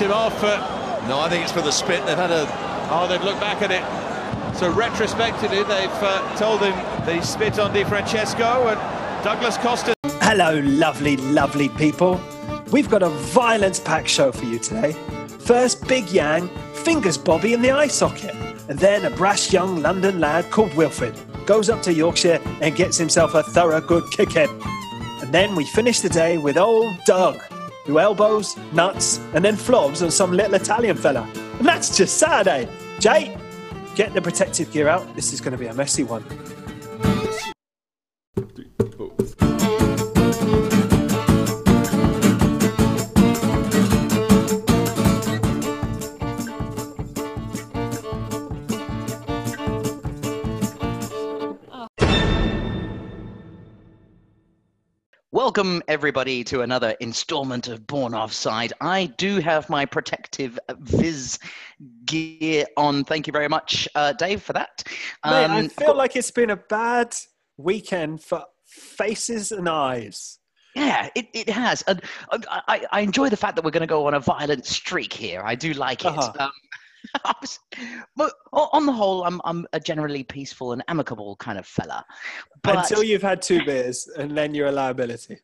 him off. Uh, No, I think it's for the spit. They've had a oh, they've looked back at it. So retrospectively, they've uh, told him they spit on Di Francesco and Douglas Costa. Hello, lovely, lovely people. We've got a violence packed show for you today. First, Big Yang fingers Bobby in the eye socket, and then a brash young London lad called Wilfred goes up to Yorkshire and gets himself a thorough good kicking. And then we finish the day with old Doug, who elbows, nuts, and then flobs on some little Italian fella. And that's just Saturday. Eh? Jay, get the protective gear out. This is going to be a messy one. Welcome, everybody, to another installment of Born Offside. I do have my protective Viz gear on. Thank you very much, uh, Dave, for that. Mate, I Um, feel like it's been a bad weekend for faces and eyes. Yeah, it, it has. And I, I enjoy the fact that we're going to go on a violent streak here. I do like it. Uh-huh. Um, was- but on the whole, I'm, I'm a generally peaceful and amicable kind of fella. But Until you've had two beers, and then you're a liability.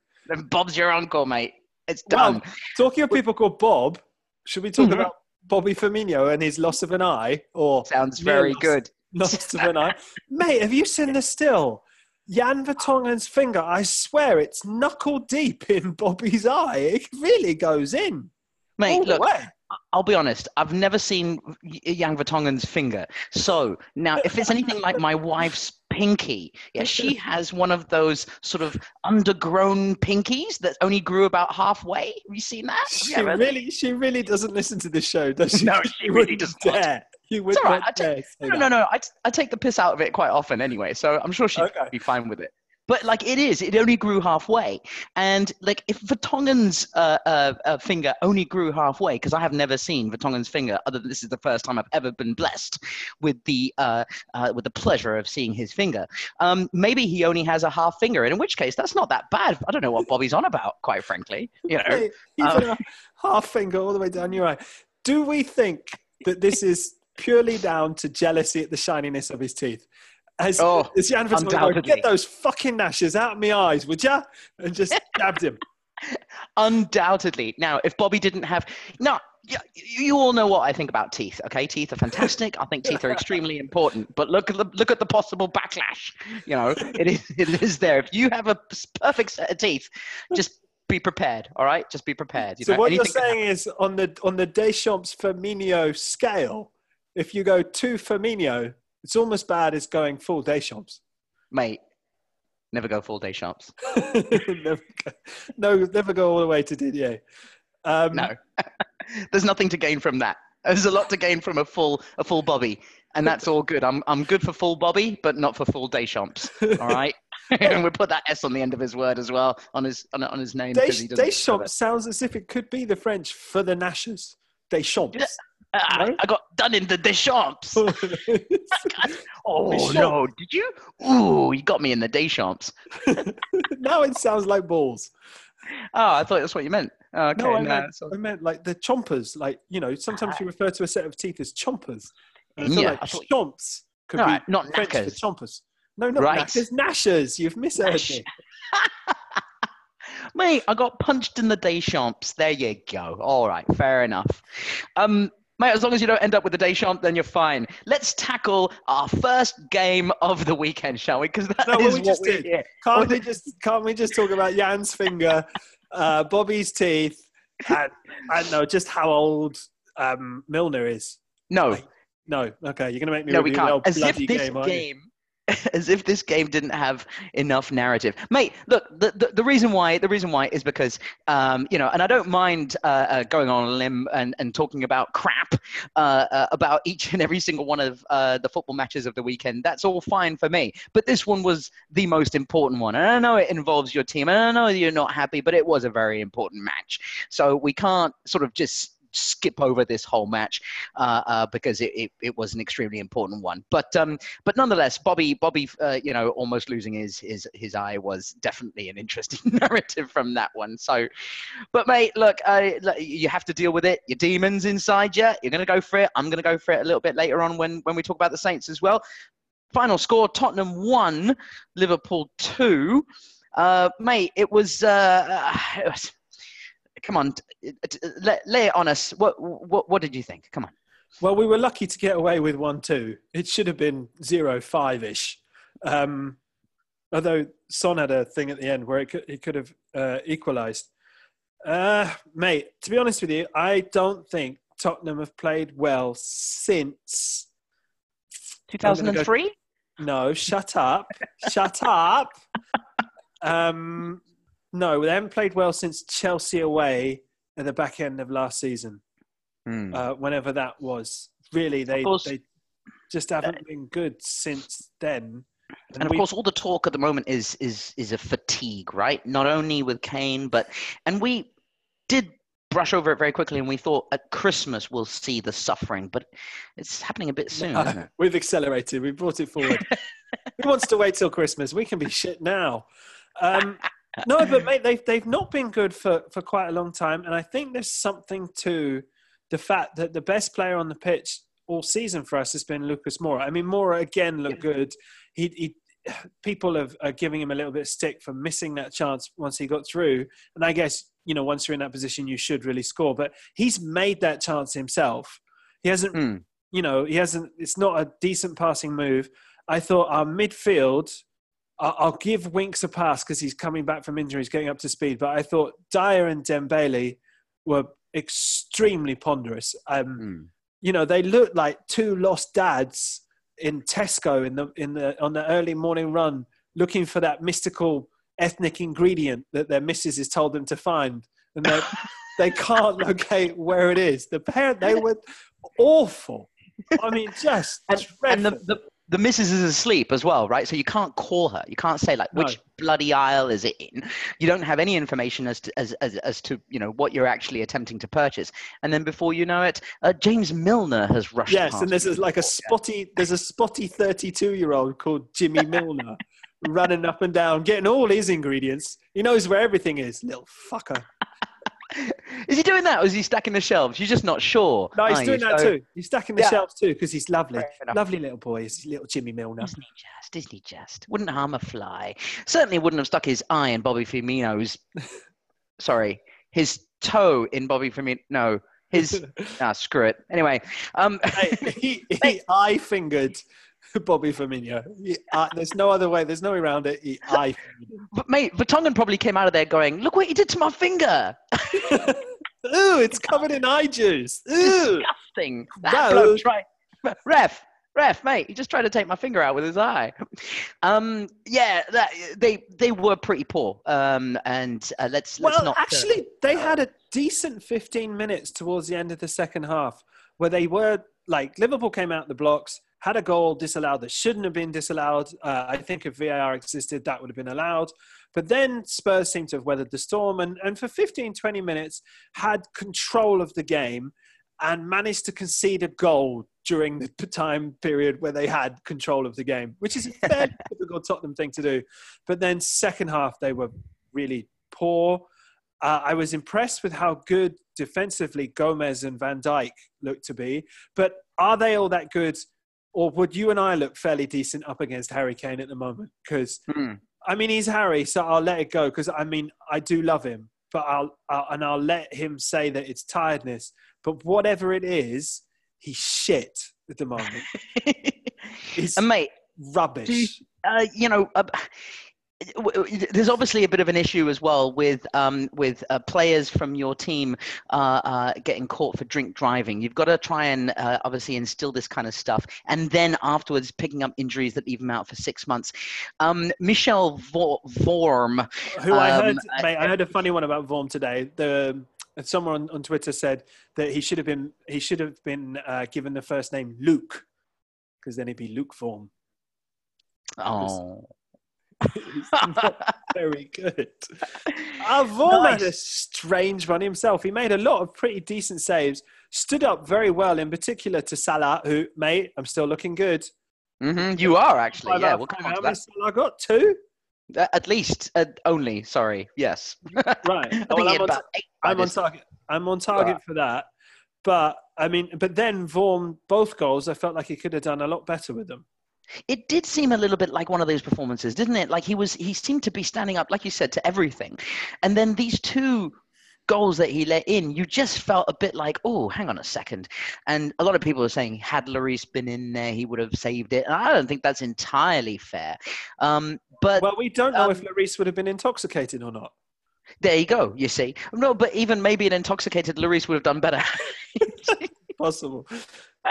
Bob's your uncle, mate. It's Well, done. talking of people called Bob, should we talk Mhm. about Bobby Firmino and his loss of an eye? Or Sounds very loss- good. Loss of an eye, mate. Have you seen the still? Jan Vertonghen's finger. I swear, it's knuckle deep in Bobby's eye. It really goes in. Mate, all look, way. I'll be honest. I've never seen Jan Vertonghen's finger. So now, if it's anything like my wife's pinky, yeah, she has one of those sort of undergrown pinkies that only grew about halfway. Have you seen that? Have She really, she really doesn't listen to this show, does she? No, she really does not. Dare. You would It's all right, I take- say No, no, no. I, t- I take the piss out of it quite often anyway, so I'm sure she'd Okay. be fine with it. But like it is, it only grew halfway, and like if Vertonghen's uh, uh, uh, finger only grew halfway, because I have never seen Vertonghen's finger, other than this is the first time I've ever been blessed with the uh, uh, with the pleasure of seeing his finger. Um, maybe he only has a half finger, and in which case that's not that bad. I don't know what Bobby's on about, quite frankly. You know, Um, a half finger all the way down your eye. Do we think that this is purely down to jealousy at the shininess of his teeth? As, Oh, as Jan Vertonghen go, undoubtedly. get those fucking gnashes out of my eyes, would ya? And just stabbed him. Undoubtedly. Now, if Bobby didn't have, no, y- you all know what I think about teeth. Okay, teeth are fantastic. I think teeth are extremely important. But look at the look at the possible backlash. You know, it is it is there. If you have a perfect set of teeth, just be prepared. All right, just be prepared. You So know, what you're saying is on the on the Deschamps Firmino scale, if you go two Firmino, it's almost bad as going full Deschamps. mate. Never go full day shops. never go, no, never go all the way to Didier. Um, No, there's nothing to gain from that. There's a lot to gain from a full a full Bobby, and that's all good. I'm I'm good for full Bobby, but not for full day shops. All right, and we put that S on the end of his word as well on his on, on his name. Des- Deschamps sounds as if it could be the French for the Nashers. Deschamps. Ah, No? I got done in the Deschamps. Oh Deschamps. no! Did you? Ooh, you got me in the Deschamps. now it sounds like balls. Oh, I thought that's what you meant. Oh, okay, no, I, no, meant, all- I meant like the chompers. Like, you know, sometimes you ah. refer to a set of teeth as chompers. And I Yeah, like thought- chomps could All be right, not French for knackers. chompers. No, not Right. knackers. Nashers. You've misheard Nash. me. Mate, I got punched in the Deschamps. There you go. All right, fair enough. Um, mate, as long as you don't end up with the Deschamps, then you're fine. Let's tackle our first game of the weekend, shall we? Because that No, is what we just did. here. Can't we just can't we just talk about Jan's finger, uh, Bobby's teeth, and I don't know just how old um, Milner is? No, Like, No, okay, you're gonna make me no, we can't. As if bloody this game, game, as if this game didn't have enough narrative, mate. Look, the, the, the reason why the reason why is because um, you know, and I don't mind uh, uh, going on a limb and, and talking about crap uh, uh, about each and every single one of uh, the football matches of the weekend. That's all fine for me. But this one was the most important one, and I know it involves your team, and I know you're not happy, but it was a very important match. So we can't sort of just skip over this whole match uh, uh, because it, it, it, was an extremely important one. But um, but nonetheless, Bobby Bobby, uh, you know, almost losing his his his eye was definitely an interesting narrative from that one. So, but mate, look, you have to deal with it. Your demons inside you. You're gonna go for it. I'm gonna go for it a little bit later on when when we talk about the Saints as well. Final score: Tottenham one, Liverpool two. Uh, mate, it was, uh, it was come on, lay, lay it on us. What, what, what did you think? Come on. Well, we were lucky to get away with one two. It should have been zero five ish. Um, although Son had a thing at the end where it could, it could have uh, equalised. Uh, mate, to be honest with you, I don't think Tottenham have played well since 2003. No, shut up, shut up. Um, no, they haven't played well since Chelsea away at the back end of last season. Mm. Uh, whenever that was, really, they they just haven't been good since then. And, and of we, course, all the talk at the moment is is is a fatigue, right? Not only with Kane, but and we did brush over it very quickly, and we thought at Christmas we'll see the suffering, but it's happening a bit soon. Uh, we've accelerated. We brought it forward. Who wants to wait till Christmas? We can be shit now. Um, no, but mate, they've they've not been good for for quite a long time, and I think there's something to the fact that the best player on the pitch all season for us has been Lucas Moura. I mean, Moura again looked good. He, he people have, are giving him a little bit of stick for missing that chance once he got through, and I guess you know once you're in that position, you should really score. But he's made that chance himself. He hasn't, mm. you know, he hasn't. It's not a decent passing move. I thought our midfield I'll give Winks a pass because he's coming back from injury, he's getting up to speed. But I thought Dier and Dembele were extremely ponderous. Um, mm. You know, they looked like two lost dads in Tesco in the in the on the early morning run, looking for that mystical ethnic ingredient that their missus has told them to find, and they they can't locate where it is. The parent they were awful. I mean, just and, and the, the, the missus is asleep as well, right? So you can't call her. You can't say like which bloody aisle is it in. You don't have any information as to as, as, as to you know what you're actually attempting to purchase. And then before you know it, uh, James Milner has rushed. Yes, and there's like a spotty there's a spotty 32 year old called Jimmy Milner running up and down, getting all his ingredients. He knows where everything is, little fucker. Is he doing that, or is he stacking the shelves? You're just not sure. No, he's doing that so, too. He's stacking the yeah. shelves too because he's lovely, lovely little boy. He's little Jimmy Milner. Isn't he just? Isn't he just? Wouldn't harm a fly. Certainly wouldn't have stuck his eye in Bobby Firmino's. sorry, his toe in Bobby Firmino. No, his. ah, screw it. Anyway, um, he, he, he eye fingered Bobby Firmino. He, uh, there's no other way. There's no way around it. He, I. But mate, Vertonghen probably came out of there going, "Look what you did to my finger." Ooh, it's covered in eye juice. Ooh. Disgusting. That bloke tried. Ref, ref, mate, he just tried to take my finger out with his eye. Um, yeah, that, they they were pretty poor. Um, and uh, let's, let's well, not. actually, uh, they had a decent 15 minutes towards the end of the second half where they were like Liverpool came out the blocks had a goal disallowed that shouldn't have been disallowed. Uh, I think if VAR existed, that would have been allowed. But then Spurs seemed to have weathered the storm and, and for 15, 20 minutes had control of the game and managed to concede a goal during the time period where they had control of the game, which is a fairly typical Tottenham thing to do. But then second half, they were really poor. Uh, I was impressed with how good defensively Gomez and Van Dijk looked to be, but are they all that good or would you and I look fairly decent up against Harry Kane at the moment? Because mm. I mean, he's Harry, so I'll let it go. Because I mean, I do love him, but I'll, I'll, and I'll let him say that it's tiredness. But whatever it is, he's shit at the moment. he's and mate, rubbish. You, uh, you know. Uh, there's obviously a bit of an issue as well with um, with uh, players from your team uh, uh, getting caught for drink driving. You've got to try and uh, obviously instill this kind of stuff, and then afterwards picking up injuries that leave them out for six months. Um, Michel Vorm, who um, I heard, mate, I heard a funny one about Vorm today. The someone on, on Twitter said that he should have been he should have been uh, given the first name Luke because then he'd be Luke Vorm. Oh He's not very good. Vorm had a strange one himself. He made a lot of pretty decent saves, stood up very well, in particular to Salah, who, mate, I'm still looking good. hmm You are actually. Yeah, we'll come on How to many that. Salah got? Two? Uh, At least, uh, only. Sorry. Yes. Right. I Well, I'm on I'm on target. I'm on target for that. But I mean, but then Vorm, both goals, I felt like he could have done a lot better with them. It did seem a little bit like one of those performances, didn't it? Like he was, he seemed to be standing up, like you said, to everything. And then these two goals that he let in, you just felt a bit like, oh, hang on a second. And a lot of people are saying, had Lloris been in there, he would have saved it. And I don't think that's entirely fair. Um, but Well, we don't know um, if Lloris would have been intoxicated or not. there you go. You see, no, but even maybe an intoxicated Lloris would have done better. Possible.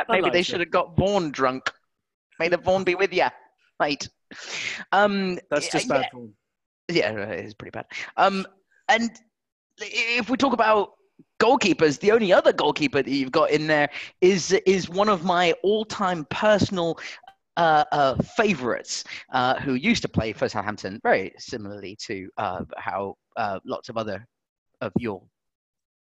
Maybe like they it. should have got Vorm drunk. May the Vorm be with you, mate. Um, That's just yeah, bad form. Yeah, it's pretty bad. Um, and if we talk about goalkeepers, the only other goalkeeper that you've got in there is is one of my all-time personal uh, uh, favorites, uh, who used to play for Southampton, very similarly to uh, how uh, lots of other of your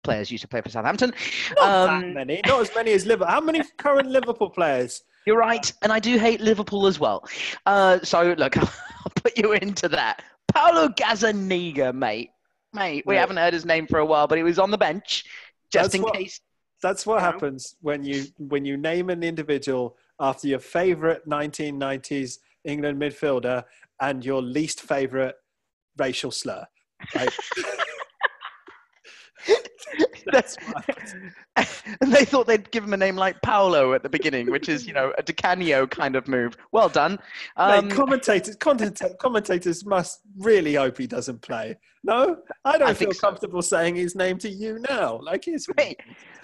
players used to play for Southampton. Not Um, that many. Not as many as Liverpool. How many current Liverpool players? You're right, and I do hate Liverpool as well. Uh, so look, I'll put you into that. Paulo Gazzaniga, mate, mate. We Right. haven't heard his name for a while, but he was on the bench just That's in what- case. That's what happens when you when you name an individual after your favourite 1990s England midfielder and your least favourite racial slur. Like, that's and they thought they'd give him a name like Paolo at the beginning, which is you know a Di Canio kind of move. Well done. Um, Mate, commentators, commentators must really hope he doesn't play. No, I don't I feel so. comfortable saying his name to you now. Like it's Mate,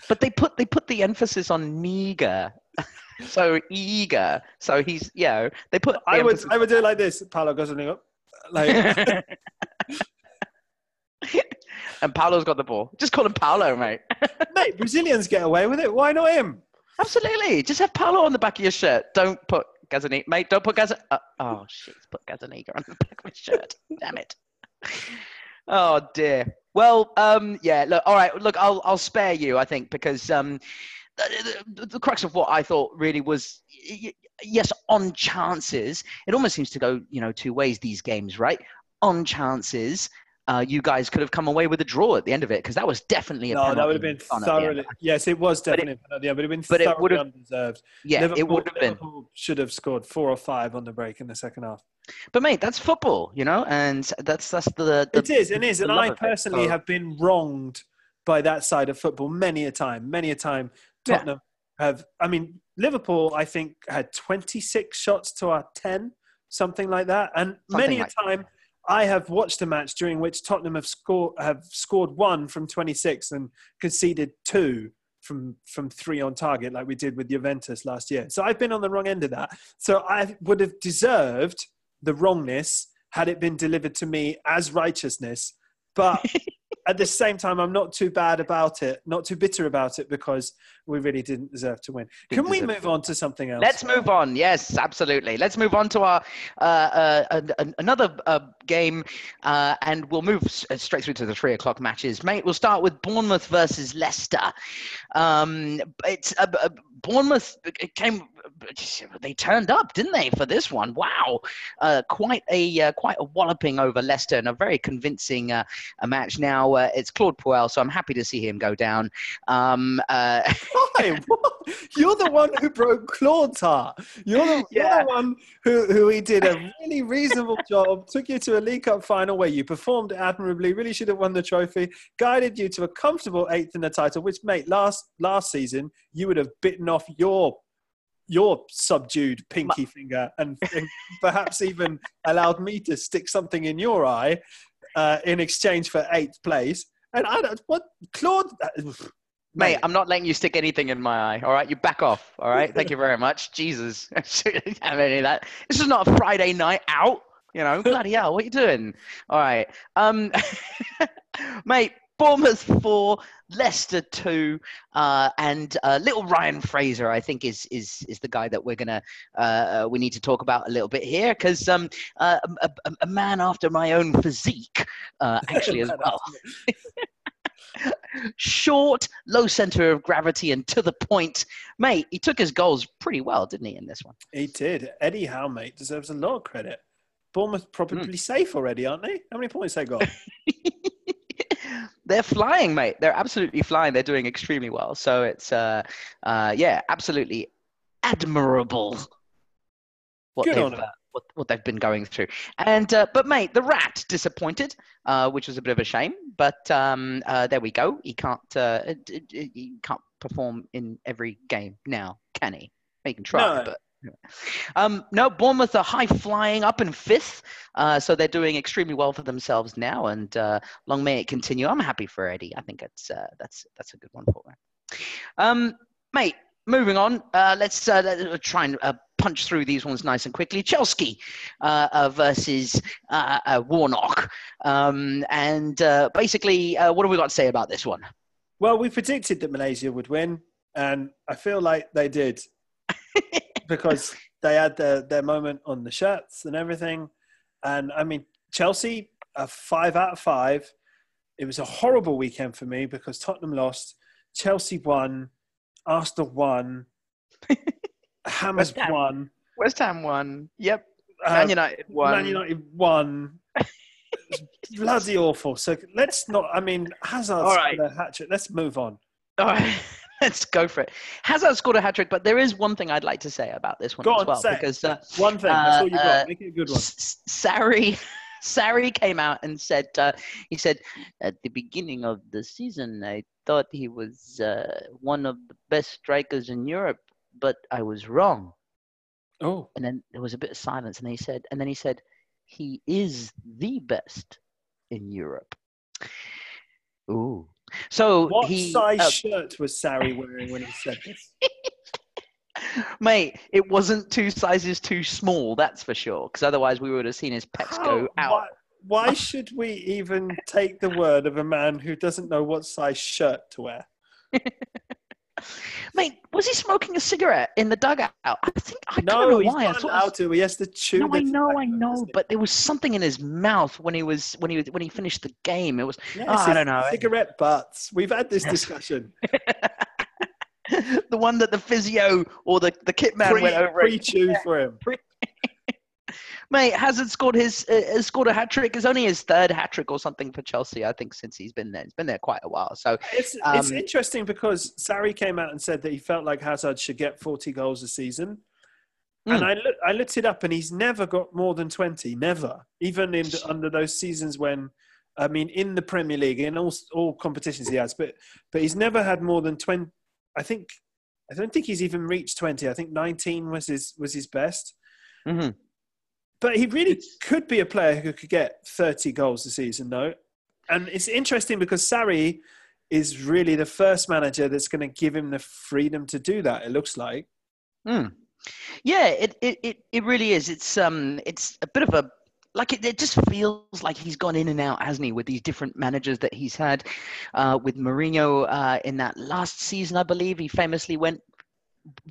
but they put they put the emphasis on Niga. so eager. So he's you know they put. the I would I would do it like this. Paulo Gazzaniga. Like and Paolo's got the ball. Just call him Paolo, mate. mate, Brazilians get away with it. Why not him? Absolutely. Just have Paolo on the back of your shirt. Don't put Gazzaniga. Mate, don't put Gazzaniga. Uh, oh, shit. he's Put Gazzaniga on the back of his shirt. Damn it. Oh, dear. Well, um, yeah, look, all right. Look, I'll, I'll spare you, I think, because um, the, the, the crux of what I thought really was y- y- yes, on chances. It almost seems to go, you know, two ways, these games, right? On chances. Uh, you guys could have come away with a draw at the end of it because that was definitely a No, that would have been on at the end. thoroughly. Yes, it was But it- definitely a penalty, but it would have been but it thoroughly would have- undeserved. Yeah, Liverpool, it would have been. Liverpool should have scored four or five on the break in the second half. But mate, that's football, you know, and that's that's the. the it is, it is, and I of it. personally So- have been wronged by that side of football many a time. Many a time, Yeah. Tottenham have. I mean, Liverpool, I think, had 26 shots to our 10, something like that, and Something many like a time. I have watched a match during which Tottenham have scored have scored one from 26 and conceded two from from three on target, like we did with Juventus last year. So I've been on the wrong end of that. So I would have deserved the wrongness had it been delivered to me as righteousness. But at the same time, I'm not too bad about it, not too bitter about it, because we really didn't deserve to win. Didn't Can we move on to something else? Let's move on. Yes, absolutely. Let's move on to our uh, uh, an- an- another uh, game, uh, and we'll move uh, straight through to the three o'clock matches, mate. We'll start with Bournemouth versus Leicester. Um, it's uh, Bournemouth it came. They turned up, didn't they, for this one? Wow, uh, quite a uh, quite a walloping over Leicester, and a very convincing uh, a match. Now uh, it's Claude Puel, so I'm happy to see him go down. Um, uh, Why? You're the one who broke Claude's heart. You're the, you're the one who, who he did a really reasonable job, took you to a League Cup final where you performed admirably, really should have won the trophy, guided you to a comfortable eighth in the title, which, mate, last last season you would have bitten off your your subdued pinky finger and, and perhaps even allowed me to stick something in your eye uh, in exchange for eighth place. And I don't what Claude. Mate, I'm not letting you stick anything in my eye. All right, you back off. All right, thank you very much. Jesus, Shouldn't have any of that. This is not a Friday night out. You know, bloody hell, what are you doing? All right, um, mate. Bournemouth four, Leicester two, uh, and uh, little Ryan Fraser. I think is is is the guy that we're gonna uh, we need to talk about a little bit here because um, uh, a, a, man after my own physique uh, actually as well. Short, low center of gravity, and to the point. Mate, he took his goals pretty well, didn't he, in this one? He did. Eddie Howe, mate, deserves a lot of credit. Bournemouth probably mm. safe already, aren't they? How many points they got? they're flying, mate. They're absolutely flying. They're doing extremely well. So it's, uh, uh, yeah, absolutely admirable. What Good on them. Uh, what, what they've been going through. And uh, but mate, the rat disappointed, uh, which was a bit of a shame. But um, uh, there we go. He can't uh, he can't perform in every game now, can he? He can try, No. but. Um, no, Bournemouth are high flying up in fifth, uh, so they're doing extremely well for themselves now, and uh, long may it continue. I'm happy for Eddie. I think it's uh, that's that's a good one for him. Um, mate, moving on. Uh, let's, uh, let's try and uh, punch through these ones nice and quickly. Chelsea uh, uh, versus uh, uh, Warnock, um, and uh, basically, uh, what have we got to say about this one? Well, we predicted that Malaysia would win, and I feel like they did because they had their, their moment on the shirts and everything. And I mean, Chelsea, a five out of five. It was a horrible weekend for me because Tottenham lost, Chelsea won, Arsenal won, Hammers West Ham. won, West Ham won. Yep. uh, Man United won. Man United won. Bloody awful. So let's not. I mean, Hazard's All right. got a hat trick. Let's move on. All right. Let's go for it. Hazard scored a hat trick, but there is one thing I'd like to say about this one Go as on, well, say because uh, One thing. That's all you got. Uh, Make it a good one. Sarri. Sarri came out and said, uh, he said, at the beginning of the season, I thought he was uh, one of the best strikers in Europe, but I was wrong. Oh, And then there was a bit of silence, and he said, and then he said, he is the best in Europe. Ooh. So what he, size uh, shirt was Sarri wearing when he said this? mate, it wasn't two sizes too small, that's for sure. Because otherwise, we would have seen his pecs go out. Why, why should we even take the word of a man who doesn't know what size shirt to wear? Mate, was he smoking a cigarette in the dugout? I think I No, don't know he's why. I not thought allowed to. He has to chew. no, I know, I know, but there was something in his mouth when he was when he was when he finished the game. It was Yes, oh, I don't know. Cigarette butts. We've had this discussion. the one that the physio or the the kit man Pre, went over. pre-chew for him. Mate, Hazard scored his uh, has scored a hat trick. It's only his third hat trick or something for Chelsea. I think since he's been there, he's been there quite a while. So It's, it's Um, interesting because Sarri came out and said that he felt like Hazard should get 40 goals a season. And Hmm. I, look, I looked it up and he's never got more than 20. Never. Even in the, under those seasons when, I mean, in the Premier League, in all, all competitions he has, but, but he's never had more than 20. I think, I don't think he's even reached 20. I think 19 was his, was his best. Mhm. But he really It's- could be a player who could get 30 goals a season, though. And it's interesting because Sarri is really the first manager that's going to give him the freedom to do that. It looks like. Mm. Yeah, it, it, it, it really is. It's um it's a bit of a like it, it just feels like he's gone in and out, hasn't he, with these different managers that he's had. Uh, with Mourinho uh, in that last season, I believe he famously went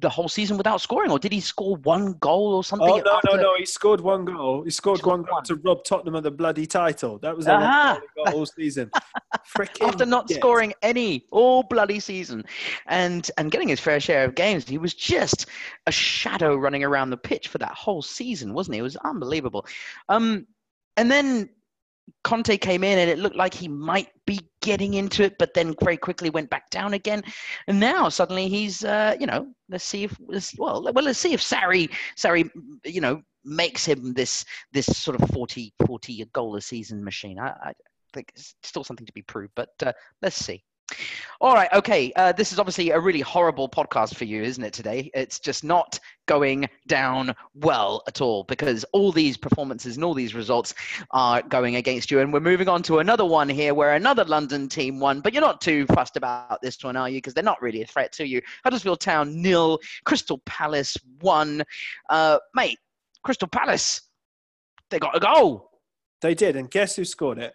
the whole season without scoring, or did he score one goal or something? Oh no, after- no, no! He scored one goal. He scored Scored one goal one. to rob Tottenham of the bloody title. That was the Aha! one goal he got all season. Freaking After not yes. scoring any all bloody season, and and getting his fair share of games, he was just a shadow running around the pitch for that whole season, wasn't he? It was unbelievable. Um, and then Conte came in, and it looked like he might be getting into it, but then very quickly went back down again. And now suddenly he's, uh, you know, let's see if well, well, let's see if Sarri, Sarri, you know, makes him this this sort of 40 40 goal a season machine. I, I think it's still something to be proved, but uh, let's see. All right, okay. Uh, this is obviously a really horrible podcast for you, isn't it? Today, it's just not going down well at all because all these performances and all these results are going against you. And we're moving on to another one here where another London team won, but you're not too fussed about this one, are you? Because they're not really a threat to you. Huddersfield Town nil, Crystal Palace one. Uh, mate, Crystal Palace, they got a goal. They did, and guess who scored it?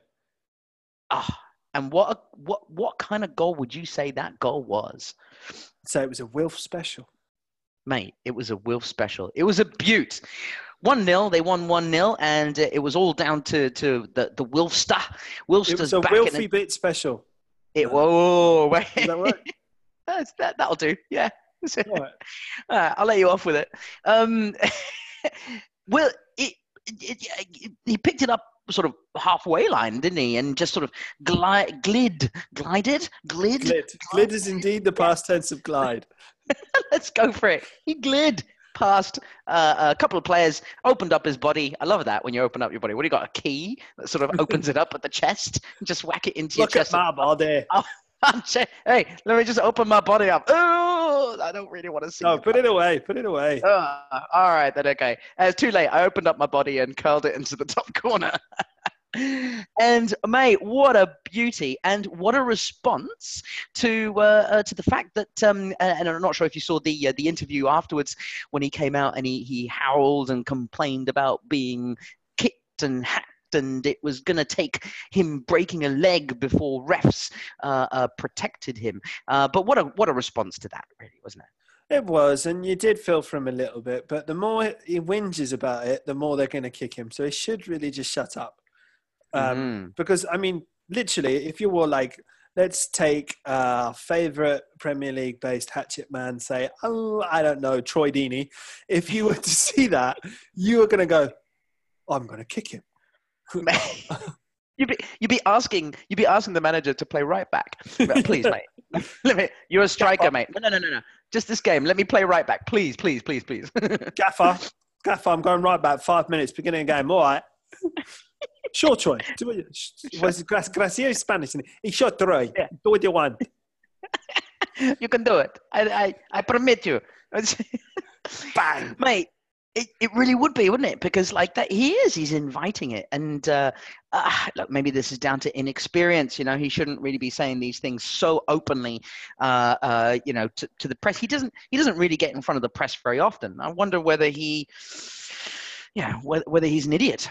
Ah, And what a, what what kind of goal would you say that goal was, So it was a Wilf special. mate? It was a Wilf special. It was a beaut. One 0 they won one 0 and uh, it was all down to to the the Wilfster. Wilfster's It was a back Wilfy bit special. it whoa, wait. Does that work? That's, that that'll do. Yeah. All right. All right, I'll let you off with it. Um, well, it, it, it, he picked it up sort of halfway line, didn't he? And just sort of glide, glid, glided, glid. Glid. Glid is indeed the past tense of glide. Let's go for it. He glid past uh, a couple of players, opened up his body. I love that when you open up your body. What do you got? A key that sort of opens it up at the chest and just whack it into Look your at chest. my body. I'm saying, hey, let me just open my body up. Oh, I don't really want to see. No, it. put it away. Put it away. Uh, all right, then okay. Uh, it's too late. I opened up my body and curled it into the top corner. and mate, what a beauty and what a response to uh, uh, to the fact that um, and I'm not sure if you saw the uh, the interview afterwards when he came out and he he howled and complained about being kicked and hacked and it was going to take him breaking a leg before refs uh, uh, protected him. Uh, but what a what a response to that, really, wasn't it? It was, and you did feel for him a little bit. But the more he whinges about it, the more they're going to kick him. So he should really just shut up. Um, Mhm. Because I mean, literally, if you were like, let's take our favorite Premier League based hatchet man, say, oh, I don't know, Troy Deeney. If you were to see that, you were going to go, I'm going to kick him. you'd be you'd be asking you'd be asking the manager to play right back. Please, mate. Let me. You're a striker, mate. No, no, no, no, no. Just this game. Let me play right back, please, please, please, please. Gaffer, Gaffer, I'm going right back. Five minutes, beginning of game. All right. Sure, Troy. Do what was gra- gracias Spanish. isn't it? Y sure, Troy. Do what you want. you can do it. I I, I permit you. Bang. mate it, it really would be wouldn't it? Because like that he is he's inviting it. And uh, uh, look maybe this is down to inexperience you know? He shouldn't really be saying these things so openly uh, uh, you know to, to the press. He doesn't he doesn't really get in front of the press very often. I wonder whether he yeah whether, whether he's an idiot.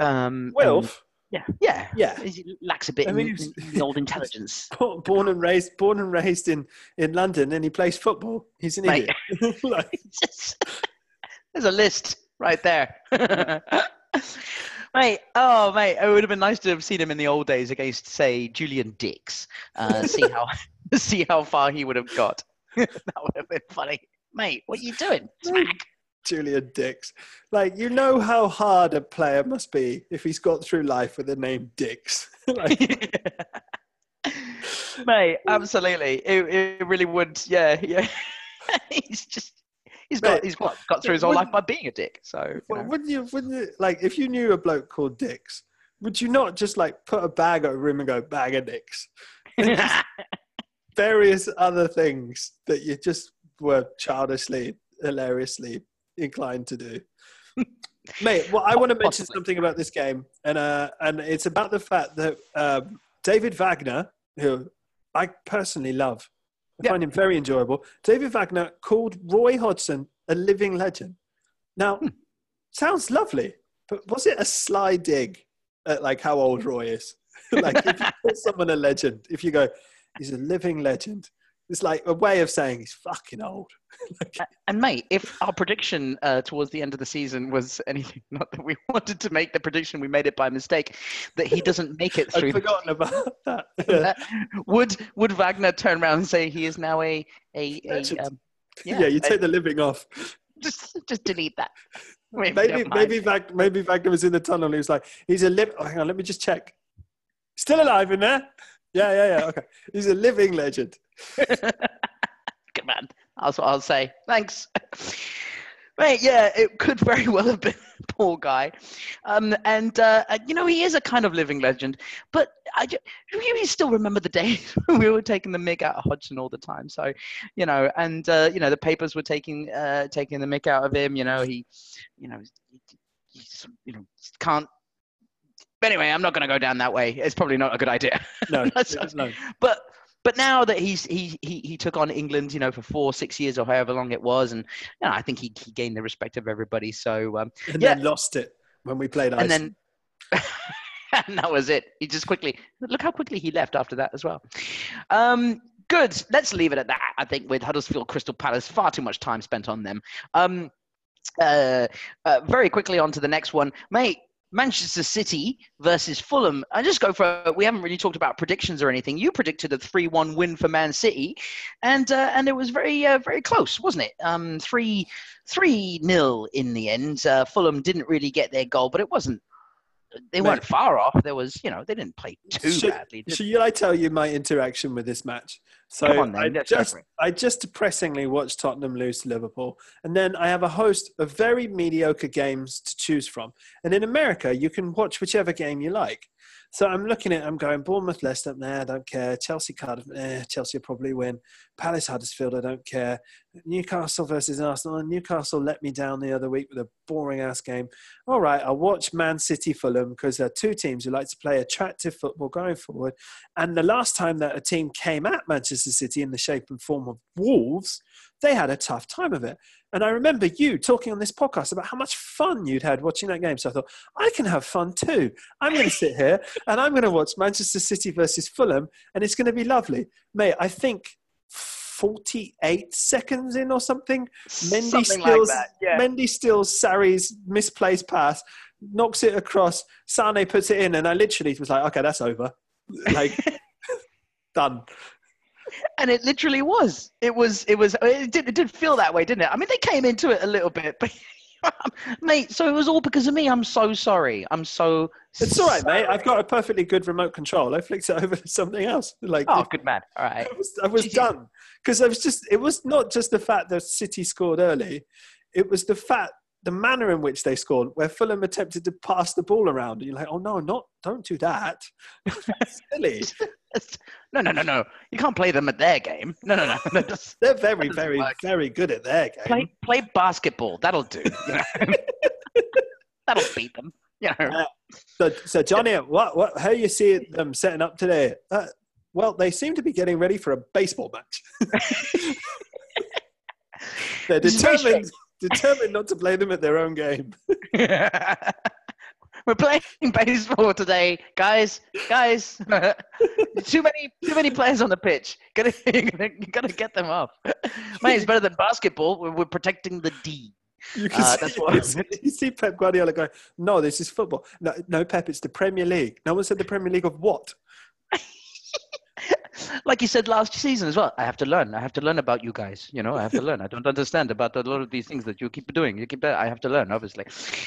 Um and- yeah. Yeah. Yeah. he lacks a bit I mean, in, in old intelligence. Born and raised, born and raised in, in London, and he plays football. He's an Mate. idiot. Like, There's a list right there. mate, oh mate, it would have been nice to have seen him in the old days against, say, Julian Dicks. Uh, see how see how far he would have got. that would have been funny. Mate, what are you doing? Smack. Julian Dicks. Like, you know how hard a player must be if he's got through life with the name Dicks. like, mate, absolutely. It, it really would. Yeah, yeah. he's just he's got Mate, he's got got through his whole life by being a dick. So you know. wouldn't you, wouldn't you, like, if you knew a bloke called Dicks, would you not just, like, put a bag over him and go, bag of Dix? And various other things that you just were childishly, hilariously inclined to do. Mate, well, I want to mention Possibly. something about this game, and uh, and it's about the fact that um, David Wagner, who I personally love, I Yeah. find him very enjoyable. David Wagner called Roy Hodgson a living legend. Now, Hmm. sounds lovely, but was it a sly dig at like how old Roy is? like if you call someone a legend, if you go, he's a living legend, it's like a way of saying he's fucking old. Like, And mate, if our prediction uh, towards the end of the season was anything, not that we wanted to make the prediction, we made it by mistake, that he doesn't make it through. I'd forgotten about that. Uh, would would Wagner turn around and say he is now a a, a um, yeah, you a- take the living off. just just delete that. Maybe Maybe maybe Wag- maybe Wagner was in the tunnel. He was like, he's a live. Oh, hang on, let me just check. Still alive in there? Yeah, yeah, yeah. Okay, he's a living legend. Good man. That's what I'll say. Thanks. Mate, yeah, it could very well have been poor guy, um, and uh, you know he is a kind of living legend. But I ju- you still remember the days we were taking the mick out of Hodgson all the time. So, you know, and uh, you know the papers were taking uh, taking the mick out of him. You know he, you know, he, he just, you know can't. But anyway, I'm not going to go down that way. It's probably not a good idea. No, That's- no. but but now that he's he, he he took on England, you know, for four six years or however long it was, and you know, I think he, he gained the respect of everybody. So um, And Yeah. then lost it when we played ice. and then and that was it. He just quickly look how quickly he left after that as well. Um, good. Let's leave it at that. I think with Huddersfield Crystal Palace, far too much time spent on them. Um, uh, uh, very quickly on to the next one, mate. Manchester City versus Fulham. I just go for. It. we haven't really talked about predictions or anything. You predicted a three-one win for Man City, and uh, and it was very uh, very close, wasn't it? Um, three three nil in the end. Uh, Fulham didn't really get their goal, but it wasn't. They Mate. weren't far off. There was, you know, they didn't play too Should- badly. Should I tell you my interaction with this match? So Come on then, I just. I just depressingly watched Tottenham lose to Liverpool, and then I have a host of very mediocre games to choose from. And in America, you can watch whichever game you like. So I'm looking at, I'm going Bournemouth, Leicester, nah, I don't care. Chelsea, Cardiff, eh, Chelsea probably win. Palace, Huddersfield, I don't care. Newcastle versus Arsenal. Newcastle let me down the other week with a boring ass game. All right, I'll watch Man City, Fulham because they're two teams who like to play attractive football going forward. And the last time that a team came at Manchester City in the shape and form of Wolves, they had a tough time of it. And I remember you talking on this podcast about how much fun you'd had watching that game. So I thought, I can have fun too. I'm going to sit here and I'm going to watch Manchester City versus Fulham, and it's going to be lovely. Mate, I think 48 seconds in or something, Mendy Something like steals, that, yeah. Mendy steals Seri's misplaced pass, knocks it across, Sane puts it in, and I literally was like, okay, that's over. Like, done. And it literally was. It was. It was. It did. It did feel that way, didn't it? I mean, they came into it a little bit, but mate. So it was all because of me. I'm so sorry. I'm so. It's all right, mate. I've got a perfectly good remote control. I flicked it over to something else. Like, Oh, good man. All right. I was, I was done because I was just. It was not just the fact that City scored early; it was the fact, the manner in which they scored, where Fulham attempted to pass the ball around. And you're like, oh no, not don't do that. Silly. No, no, no, no. You can't play them at their game. No, no, no. no just They're very, very, work. very good at their game. play, play basketball. That'll do. You know? That'll beat them. You know. So, so Johnny, what, what, how you see them setting up today? Uh, well, they seem to be getting ready for a baseball match. They're This is very determined, determined not to play them at their own game. We're playing baseball today, guys. Guys, too many, too many players on the pitch. Gotta, you gotta, you gotta get them off. Mate, it's better than basketball. We're, we're protecting the D. You can Uh, see, that's what- you see- you see Pep Guardiola going, "No, this is football. No, no, Pep, it's the Premier League. No one said the Premier League of what? Like you said last season as well. I have to learn. I have to learn about you guys. You know, I have to learn. I don't understand about a lot of these things that you keep doing. You keep. I have to learn, obviously,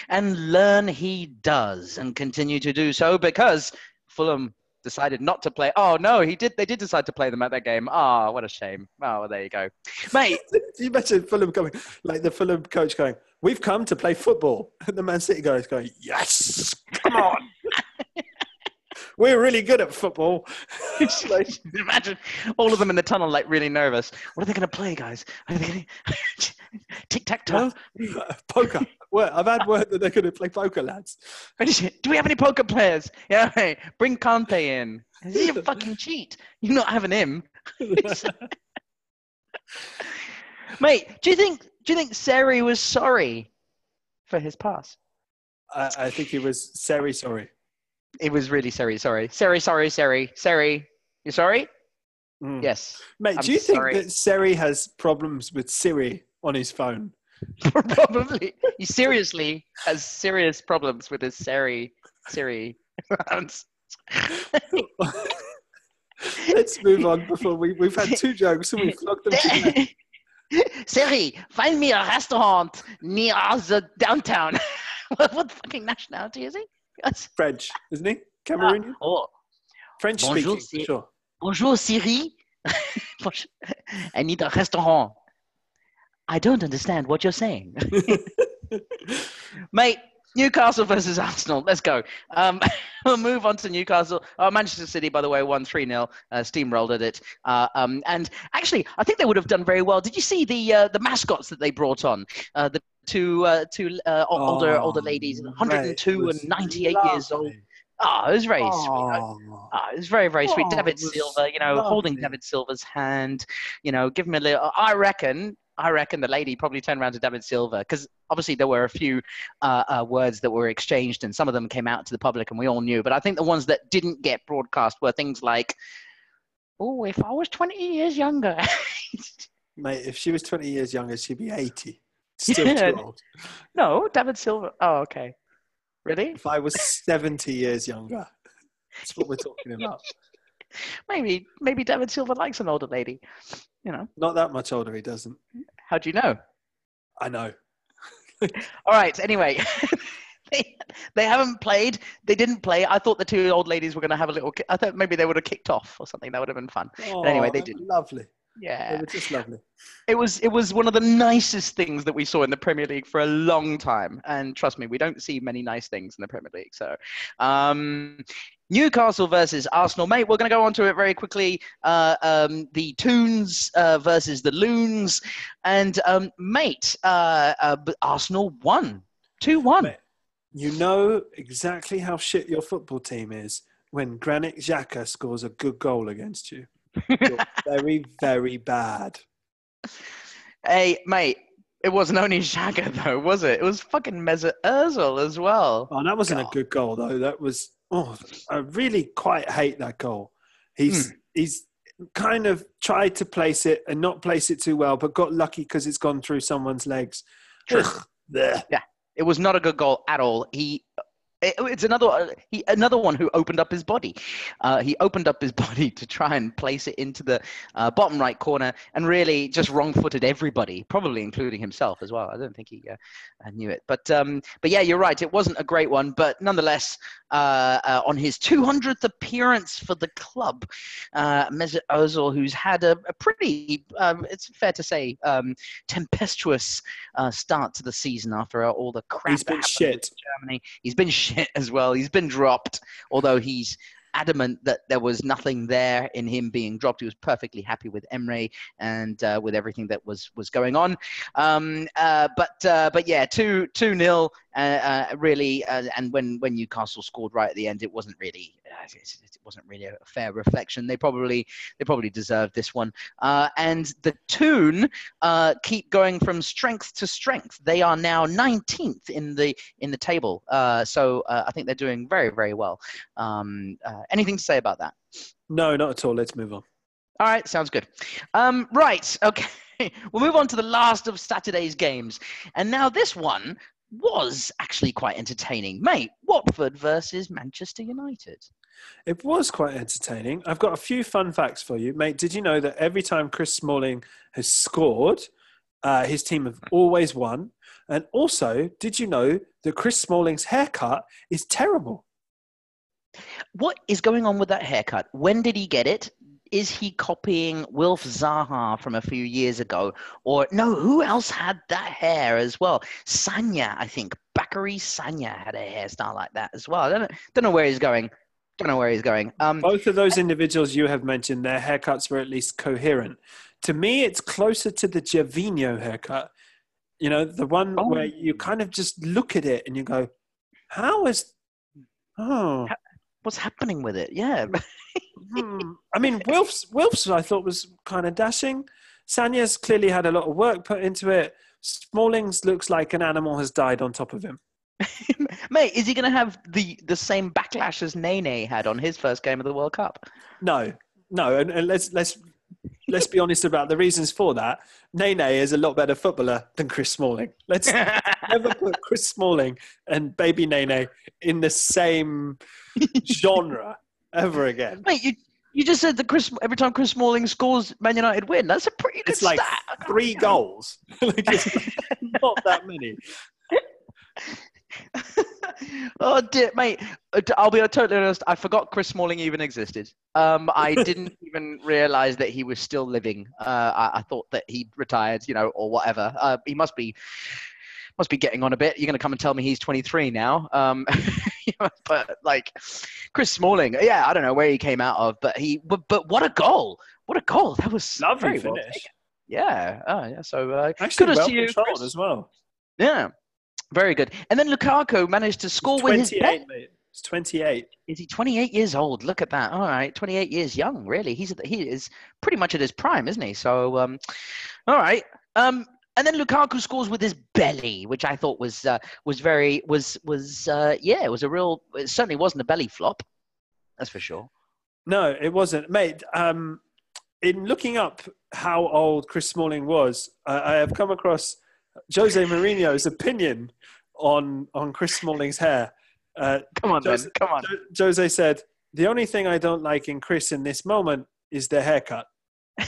and learn he does, and continue to do so because Fulham decided not to play. Oh no, he did. They did decide to play them at that game. Ah, what a shame. Oh, well, there you go, mate. you imagine Fulham coming, like the Fulham coach going, "We've come to play football," and the Man City guys going, "Yes, come on." We're really good at football. Like, Imagine all of them in the tunnel, like really nervous. What are they going to play, guys? Are they gonna... Tic tac toe? poker. Well, I've had word that they're going to play poker, lads. Do we have any poker players? Yeah, hey, bring Conte in. Is he a fucking cheat? You're not having him, mate. Do you think? Do you think Seri was sorry for his pass? I, I think he was very sorry. It was really Seri. Sorry, Seri. Sorry, Seri. Seri. You sorry? Mm. Yes. Mate, I'm do you think that Seri has problems with Siri on his phone? Probably. He seriously has serious problems with his Siri. Siri. Let's move on before we, we've had two jokes and we've flogged them to. Siri, find me a restaurant near the downtown. what, what fucking nationality is he? French, isn't he? Cameroonian? Oh, French bonjour, speaking, sure. bonjour, Siri. I need a restaurant. I don't understand what you're saying. Mate, Newcastle versus Arsenal. Let's go. Um, we'll move on to Newcastle. Oh, Manchester City, by the way, won 3 0. Uh, steamrolled at it. Uh, um, and actually, I think they would have done very well. Did you see the uh, the mascots that they brought on? Uh, the two, uh, two uh, older Oh, older ladies, 102 it and 98 years old. lovely. Oh, it was very sweet. I- Oh. Oh, it was very, very sweet. Oh, David Silva, you know, holding. David Silva's hand, you know, give him a little. I reckon I reckon the lady probably turned around to David Silva because obviously there were a few uh, uh, words that were exchanged and some of them came out to the public and we all knew. But I think the ones that didn't get broadcast were things like, "Oh, if I was 20 years younger." Mate, if she was 20 years younger, she'd be 80. Still Yeah. too old. no, David Silva. Oh, okay. Really? If I was 70 years younger, that's what we're talking about. Maybe maybe David Silva likes an older lady. You know, Not that much older, he doesn't. how do you know? I know. All right. Anyway, they, they haven't played. They didn't play. I thought the two old ladies were going to have a little. I thought maybe they would have kicked off or something. That would have been fun. But anyway, Oh, they didn't. Lovely. Yeah, were just lovely. it was it was one of the nicest things that we saw in the Premier League for a long time. And trust me, we don't see many nice things in the Premier League. So, um, Newcastle versus Arsenal, mate. We're going to go on to it very quickly. Uh, um, the Toons uh, versus the Loons, and um, mate, uh, uh, Arsenal won two one. You know exactly how shit your football team is when Granit Xhaka scores a good goal against you. You're very, very bad. Hey, mate, it wasn't only Xhaka though, was it? It was fucking Mesut Ozil as well. Oh, that wasn't God. a good goal though. That was oh, I really quite hate that goal. He's hmm. he's kind of tried to place it and not place it too well, but got lucky because it's gone through someone's legs. Ugh, bleh. It was not a good goal at all. He, it's another he another one who opened up his body. Uh, he opened up his body to try and place it into the uh, bottom right corner, and really just wrong-footed everybody, probably including himself as well. I don't think he uh, uh, knew it, but um, but yeah, you're right. It wasn't a great one, but nonetheless, uh, uh, on his 200th appearance for the club, uh, Mesut Ozil, who's had a, a pretty, um, it's fair to say, um, tempestuous uh, start to the season after uh, all the crap. He's been shit. Germany. He's been shit as well. He's been dropped, although he's adamant that there was nothing there in him being dropped. He was perfectly happy with Emre and uh, with everything that was was going on. Um, uh, but uh, but yeah, two two nil. Uh, uh, really, uh, and when when Newcastle scored right at the end, it wasn't really it, wasn't really a fair reflection. They probably they probably deserved this one. Uh, and the Toon uh, keep going from strength to strength. They are now 19th in the in the table. Uh, so uh, I think they're doing very very well. Um, uh, anything to say about that? No, not at all. Let's move on. All right, sounds good. Um, right, okay. We'll move on to the last of Saturday's games. And now this one was actually quite entertaining. Mate, Watford versus Manchester United. It was quite entertaining. I've got a few fun facts for you, mate. Did you know that every time Chris Smalling has scored, uh, his team have always won? And also, did you know that Chris Smalling's haircut is terrible? What is going on with that haircut? When did he get it? Is he copying Wilf Zaha from a few years ago? Or no, who else had that hair as well? Sagna, I think. Bakary Sagna had a hairstyle like that as well. I don't know, don't know where he's going. Don't know where he's going. Um, Both of those individuals you have mentioned, their haircuts were at least coherent. To me, it's closer to the Gervinho haircut. You know, the one Oh. where you kind of just look at it and you go, "How is? Oh, what's happening with it? Yeah. hmm. I mean, Wilf's Wilf's I thought was kind of dashing. Sagna's clearly had a lot of work put into it. Smalling's looks like an animal has died on top of him. Mate, is he going to have the, the same backlash as Nene had on his first game of the World Cup? No, no, and, and let's let's let's be honest about the reasons for that. Nene is a lot better footballer than Chris Smalling. Let's never put Chris Smalling and Baby Nene in the same genre ever again. Mate, you, you just said that Chris every time Chris Smalling scores, Man United win. That's a pretty good It's like stat. Three goals. like not that many. oh dear, mate. uh, I'll be totally honest. I forgot Chris Smalling even existed. Um, I didn't even realize that he was still living. Uh, I, I thought that he'd retired, you know, or whatever. Uh, he must be must be getting on a bit. You're going to come and tell me he's 23 now. Um, but like Chris Smalling, yeah, I don't know where he came out of, but he, but, but what a goal! What a goal! That was Lovely very well finish. taken. Yeah, oh, yeah. So uh, Actually, well you, controlled Chris. as well. Yeah, very good. And then Lukaku managed to score with his 28, mate. It's 28. Is he 28 years old? Look at that. All right, 28 years young. Really, he's at the, he is pretty much at his prime, isn't he? So, um, all right. Um, and then Lukaku scores with his belly, which I thought was uh, was very was was uh, yeah, it was a real. It certainly wasn't a belly flop, that's for sure. No, it wasn't, mate. Um, in looking up how old Chris Smalling was, uh, I have come across Jose Mourinho's opinion on on Chris Smalling's hair. Uh, Come on, Jose, then, come on. Jose said, "The only thing I don't like in Chris in this moment is the haircut."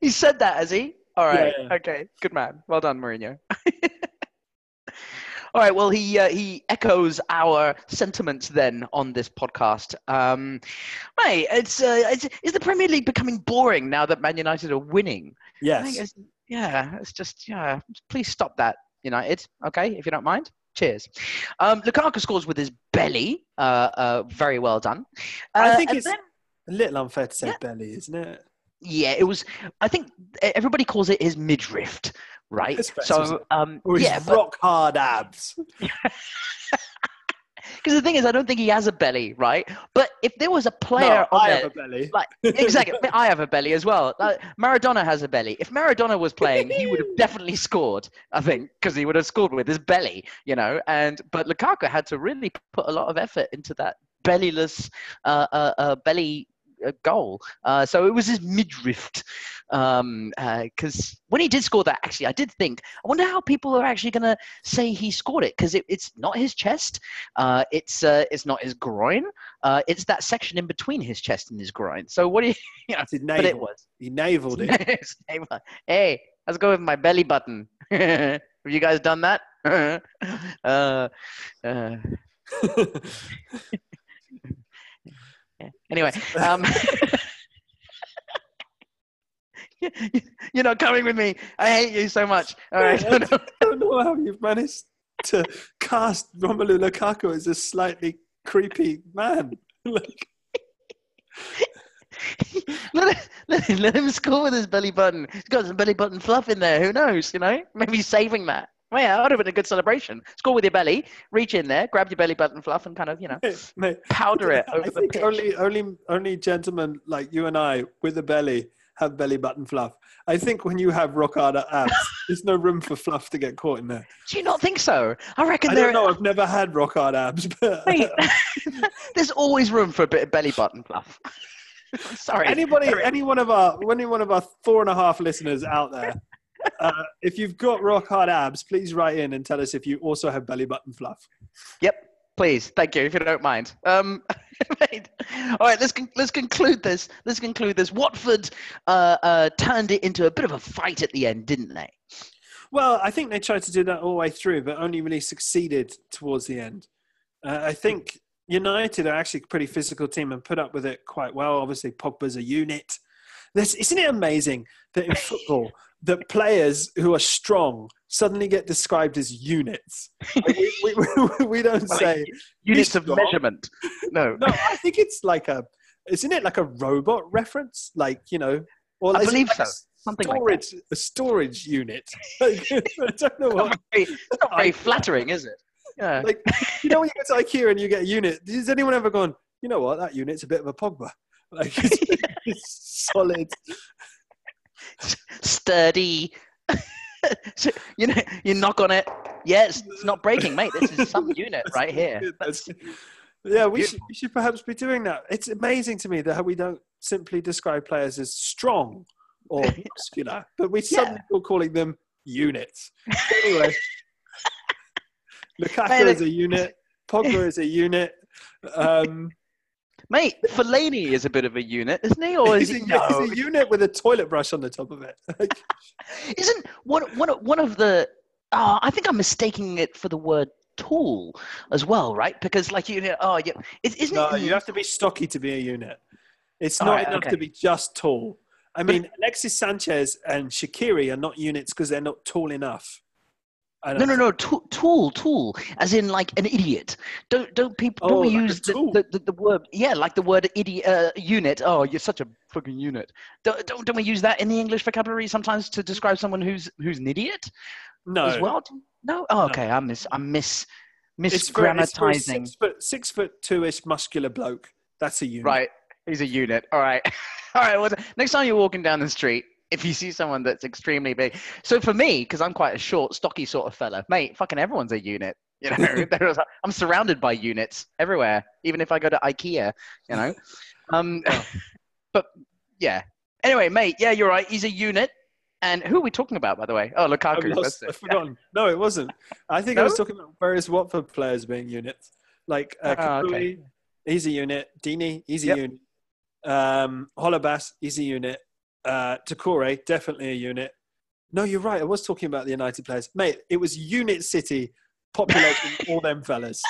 He said that, has he? All right. Yeah. Okay. Good man. Well done, Mourinho. All right. Well, he uh, he echoes our sentiments then on this podcast. Um, mate, it's, uh, it's is the Premier League becoming boring now that Man United are winning? Yes, it's, yeah, it's just yeah. Please stop that, United. Okay, if you don't mind. Cheers. Um, Lukaku scores with his belly. Uh, uh, very well done. I Uh, think it's then- a little unfair to say Yeah. belly, isn't it? Yeah, it was. I think everybody calls it his midriff, right? That's better, isn't So um, Or his yeah, but rock hard abs. because the thing is, I don't think he has a belly, right? But if there was a player No, I there, have a belly. like exactly, I have a belly as well. Like, Maradona has a belly. If Maradona was playing, he would have definitely scored. I think because he would have scored with his belly, you know. And but Lukaku had to really put a lot of effort into that bellyless uh, uh, uh, belly uh, goal. Uh, so it was his midriff. Because when he did score that, actually, I did think, I wonder how people are actually going to say he scored it because it, it's not his chest, uh, it's uh, it's not his groin, uh, it's that section in between his chest and his groin. So what do you, you know? He But it was. he naveled it. Hey, let's go with my belly button. Have you guys done that? Yeah. Anyway, um, you're not coming with me. I hate you so much. All right. I don't know how you've managed to cast Romelu Lukaku as a slightly creepy man. like, let, him, let, him, let him score with his belly button. He's got some belly button fluff in there. Who knows? You know, maybe he's saving that. Well, yeah, that would have been a good celebration. Score with your belly, reach in there, grab your belly button fluff, and kind of, you know, mate, powder it I over the think pitch. only only only gentlemen like you and I with a belly have belly button fluff. I think when you have rock hard abs, there's no room for fluff to get caught in there. Do you not think so? I reckon I there. don't know. I've never had rock hard abs, but there's always room for a bit of belly button fluff. Sorry. anybody, Sorry. any one of our, any one of our four and a half listeners out there, uh, if you've got rock hard abs, please write in and tell us if you also have belly button fluff. Yep. Please, thank you, if you don't mind. Um, all right, let's con- let's conclude this. Let's conclude this. Watford uh, uh, turned it into a bit of a fight at the end, didn't they? Well, I think they tried to do that all the way through, but only really succeeded towards the end. Uh, I think United are actually a pretty physical team and put up with it quite well. Obviously, Pogba's a unit. This, isn't it amazing that in football, that players who are strong suddenly get described as units? Like, we, we, we, don't Well, say. Units of measurement. No. No, I think it's like a. Isn't it like a robot reference? Like you know, or I believe like so. Something like storage, a storage unit. Like, I don't know what. Not very, it's not very flattering, is it? Yeah. Like, you know, when you go to IKEA and you get a unit, has anyone ever gone, you know what, that unit's a bit of a Pogba? Like, it's, it's solid. Sturdy. So, you know, you knock on it. Yes, it's not breaking, mate. This is some unit right here. That's- yeah, we should, we should perhaps be doing that. It's amazing to me that we don't simply describe players as strong or muscular, but we Yeah. suddenly are calling them units. Anyway, Lukaku is a unit. Pogba is a unit. Um, Mate, Fellaini is a bit of a unit, isn't he? Or is he's, he? a, No. he's a unit with a toilet brush on the top of it. Isn't one one of- the? Uh, I think I'm mistaking it for the word tool as well, right? Because like you know, oh yeah, is, isn't No, it? you have to be stocky to be a unit. It's not right, enough okay. to be just tall. I mean, Alexis Sanchez and Shaqiri are not units because they're not tall enough. No, no, no, tool, tool, tool, as in like an idiot. Don't, don't people? Don't Oh, like use the, the, the, the word? Yeah, like the word idiot, uh, unit. Oh, you're such a fucking unit. Don't, don't, don't we use that in the English vocabulary sometimes to describe someone who's who's an idiot No, as well? No. Oh, okay. I miss, I miss, It's for, it's for a misgrammatizing. six foot, six foot two-ish muscular bloke. That's a unit. Right. He's a unit. All right. All right. Well, next time you're walking down the street, if you see someone that's extremely big. So for me, because I'm quite a short, stocky sort of fella, mate, fucking everyone's a unit. You know, I'm surrounded by units everywhere, even if I go to IKEA. You know, um, but yeah. Anyway, mate, yeah, you're right. He's a unit. And who are we talking about, by the way? Oh, Lukaku. lost, I've it. forgotten. No, it wasn't. I think I was talking about various Watford players being units. Like uh, Ah, okay. He's a unit. Deeney, he's a Yep. unit. Um, Holebas, he's a unit. Uh, Doucouré, definitely a unit. No, you're right. I was talking about the United players. Mate, it was Unit City populating all them fellas.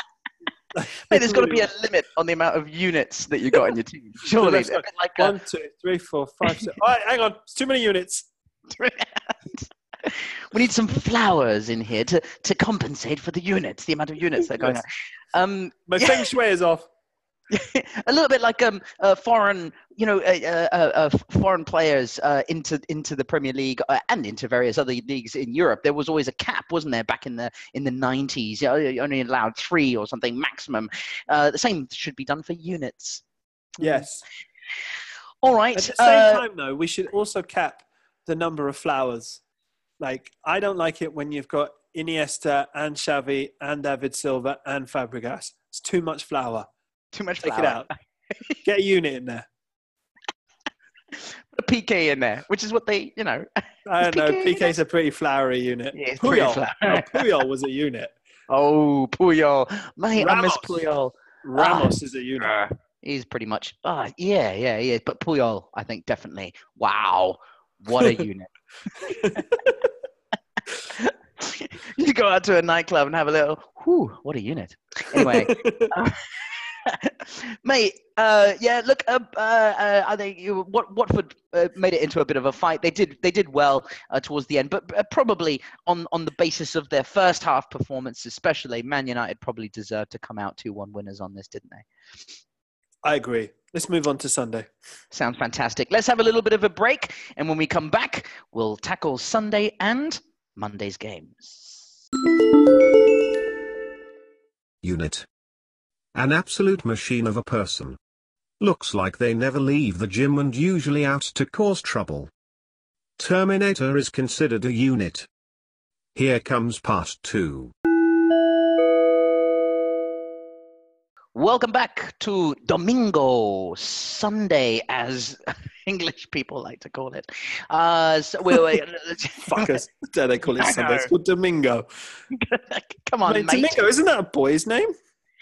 Mate, there's got to be a limit on the amount of units that you got in your team. Surely, Let's a go. bit like a, One, two, three, four, five, six. All right, hang on. It's too many units. we need some flowers in here to, to compensate for the units, the amount of units that are going Yes. on. Um, My Yeah. feng shui is off. a little bit like um, uh, foreign, you know, uh, uh, uh, uh, foreign players uh, into into the Premier League uh, and into various other leagues in Europe. There was always a cap, wasn't there, back in the in the nineties? You, know, you only allowed three or something maximum. Uh, the same should be done for units. Yes. All right. At the same time, though, we should also cap the number of flowers. Like, I don't like it when you've got Iniesta and Xavi and David Silva and Fabregas. It's too much flower. Too much. Take flour. it out. Get a unit in there. Put a Piqué in there, which is what they, you know. I don't know. Piqué Piqué's a pretty flowery unit. Yeah, it's pretty Puyol. flowery. No, Puyol was a unit. Oh, Puyol, mate, I miss Puyol. Ramos is a unit. Uh, he's pretty much. Ah, yeah, yeah, yeah. But Puyol, I think definitely. Wow, what a unit! you go out to a nightclub and have a little. Whew, what a unit! Anyway, mate. Uh, yeah, look. Uh, uh, uh, I think you, what Watford uh, made it into a bit of a fight. They did. They did well uh, towards the end, but uh, probably on on the basis of their first half performance, especially Man United probably deserved to come out two one winners on this, didn't they? I agree. Let's move on to Sunday. Sounds fantastic. Let's have a little bit of a break, and when we come back, we'll tackle Sunday and Monday's games. Unit. An absolute machine of a person. Looks like they never leave the gym and usually out to cause trouble. Terminator is considered a unit. Here comes part 2. Welcome back to Domingo Sunday, as English people like to call it. Uh, so we Fuckers. Dare they call it Sunday? It's called Domingo. Come on, Mate, mate. Domingo, isn't that a boy's name?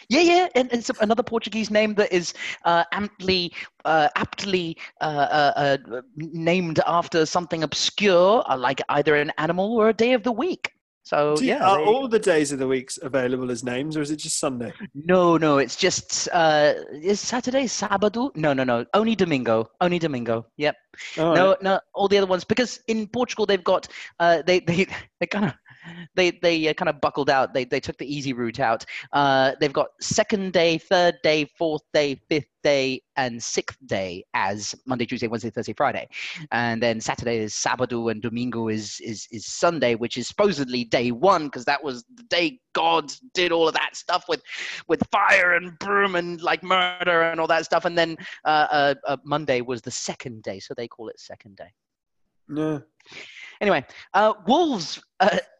Yeah, yeah, and it's another Portuguese name that is uh, aptly, uh, aptly uh, uh, uh, named after something obscure, uh, like either an animal or a day of the week. So you- yeah, are all the days of the weeks available as names, or is it just Sunday? No, no, it's just uh is Saturday Sabado? No, no, no. Only Domingo. Only Domingo. Yep. All no, right. no, all the other ones because in Portugal they've got uh they they they kind of they they uh, kind of buckled out. They they took the easy route out. Uh they've got second day, third day, fourth day, fifth day and sixth day as Monday, Tuesday, Wednesday, Thursday, Friday. And then Saturday is Sabado and Domingo is is is Sunday, which is supposedly day 1 because that was the day God did all of that stuff with with fire and broom and like murder and all that stuff. And then uh, uh, uh, Monday was the second day, so they call it second day. No. Anyway, uh, Wolves.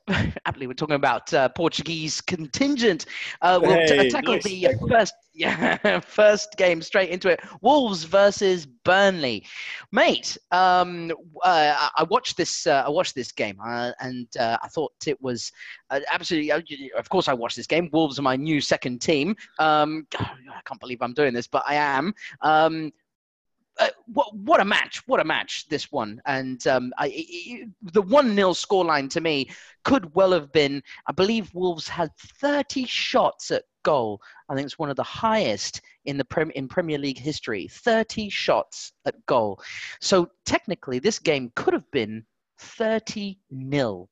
Aptly, we're talking about uh, Portuguese contingent. Uh, we'll t- tackle nice the first, yeah, first game straight into it. Wolves versus Burnley, mate. Um, uh, I- I watched this. Uh, I watched this game, uh, and uh, I thought it was uh, absolutely. uh, Of course, I watched this game. Wolves are my new second team. Um, I can't believe I'm doing this, but I am. Um, uh, what, what a match! What a match this one, and um, I, the one 0 scoreline to me could well have been. I believe Wolves had 30 shots at goal. I think it's one of the highest in the prem, in Premier League history. 30 shots at goal. So technically, this game could have been 30 0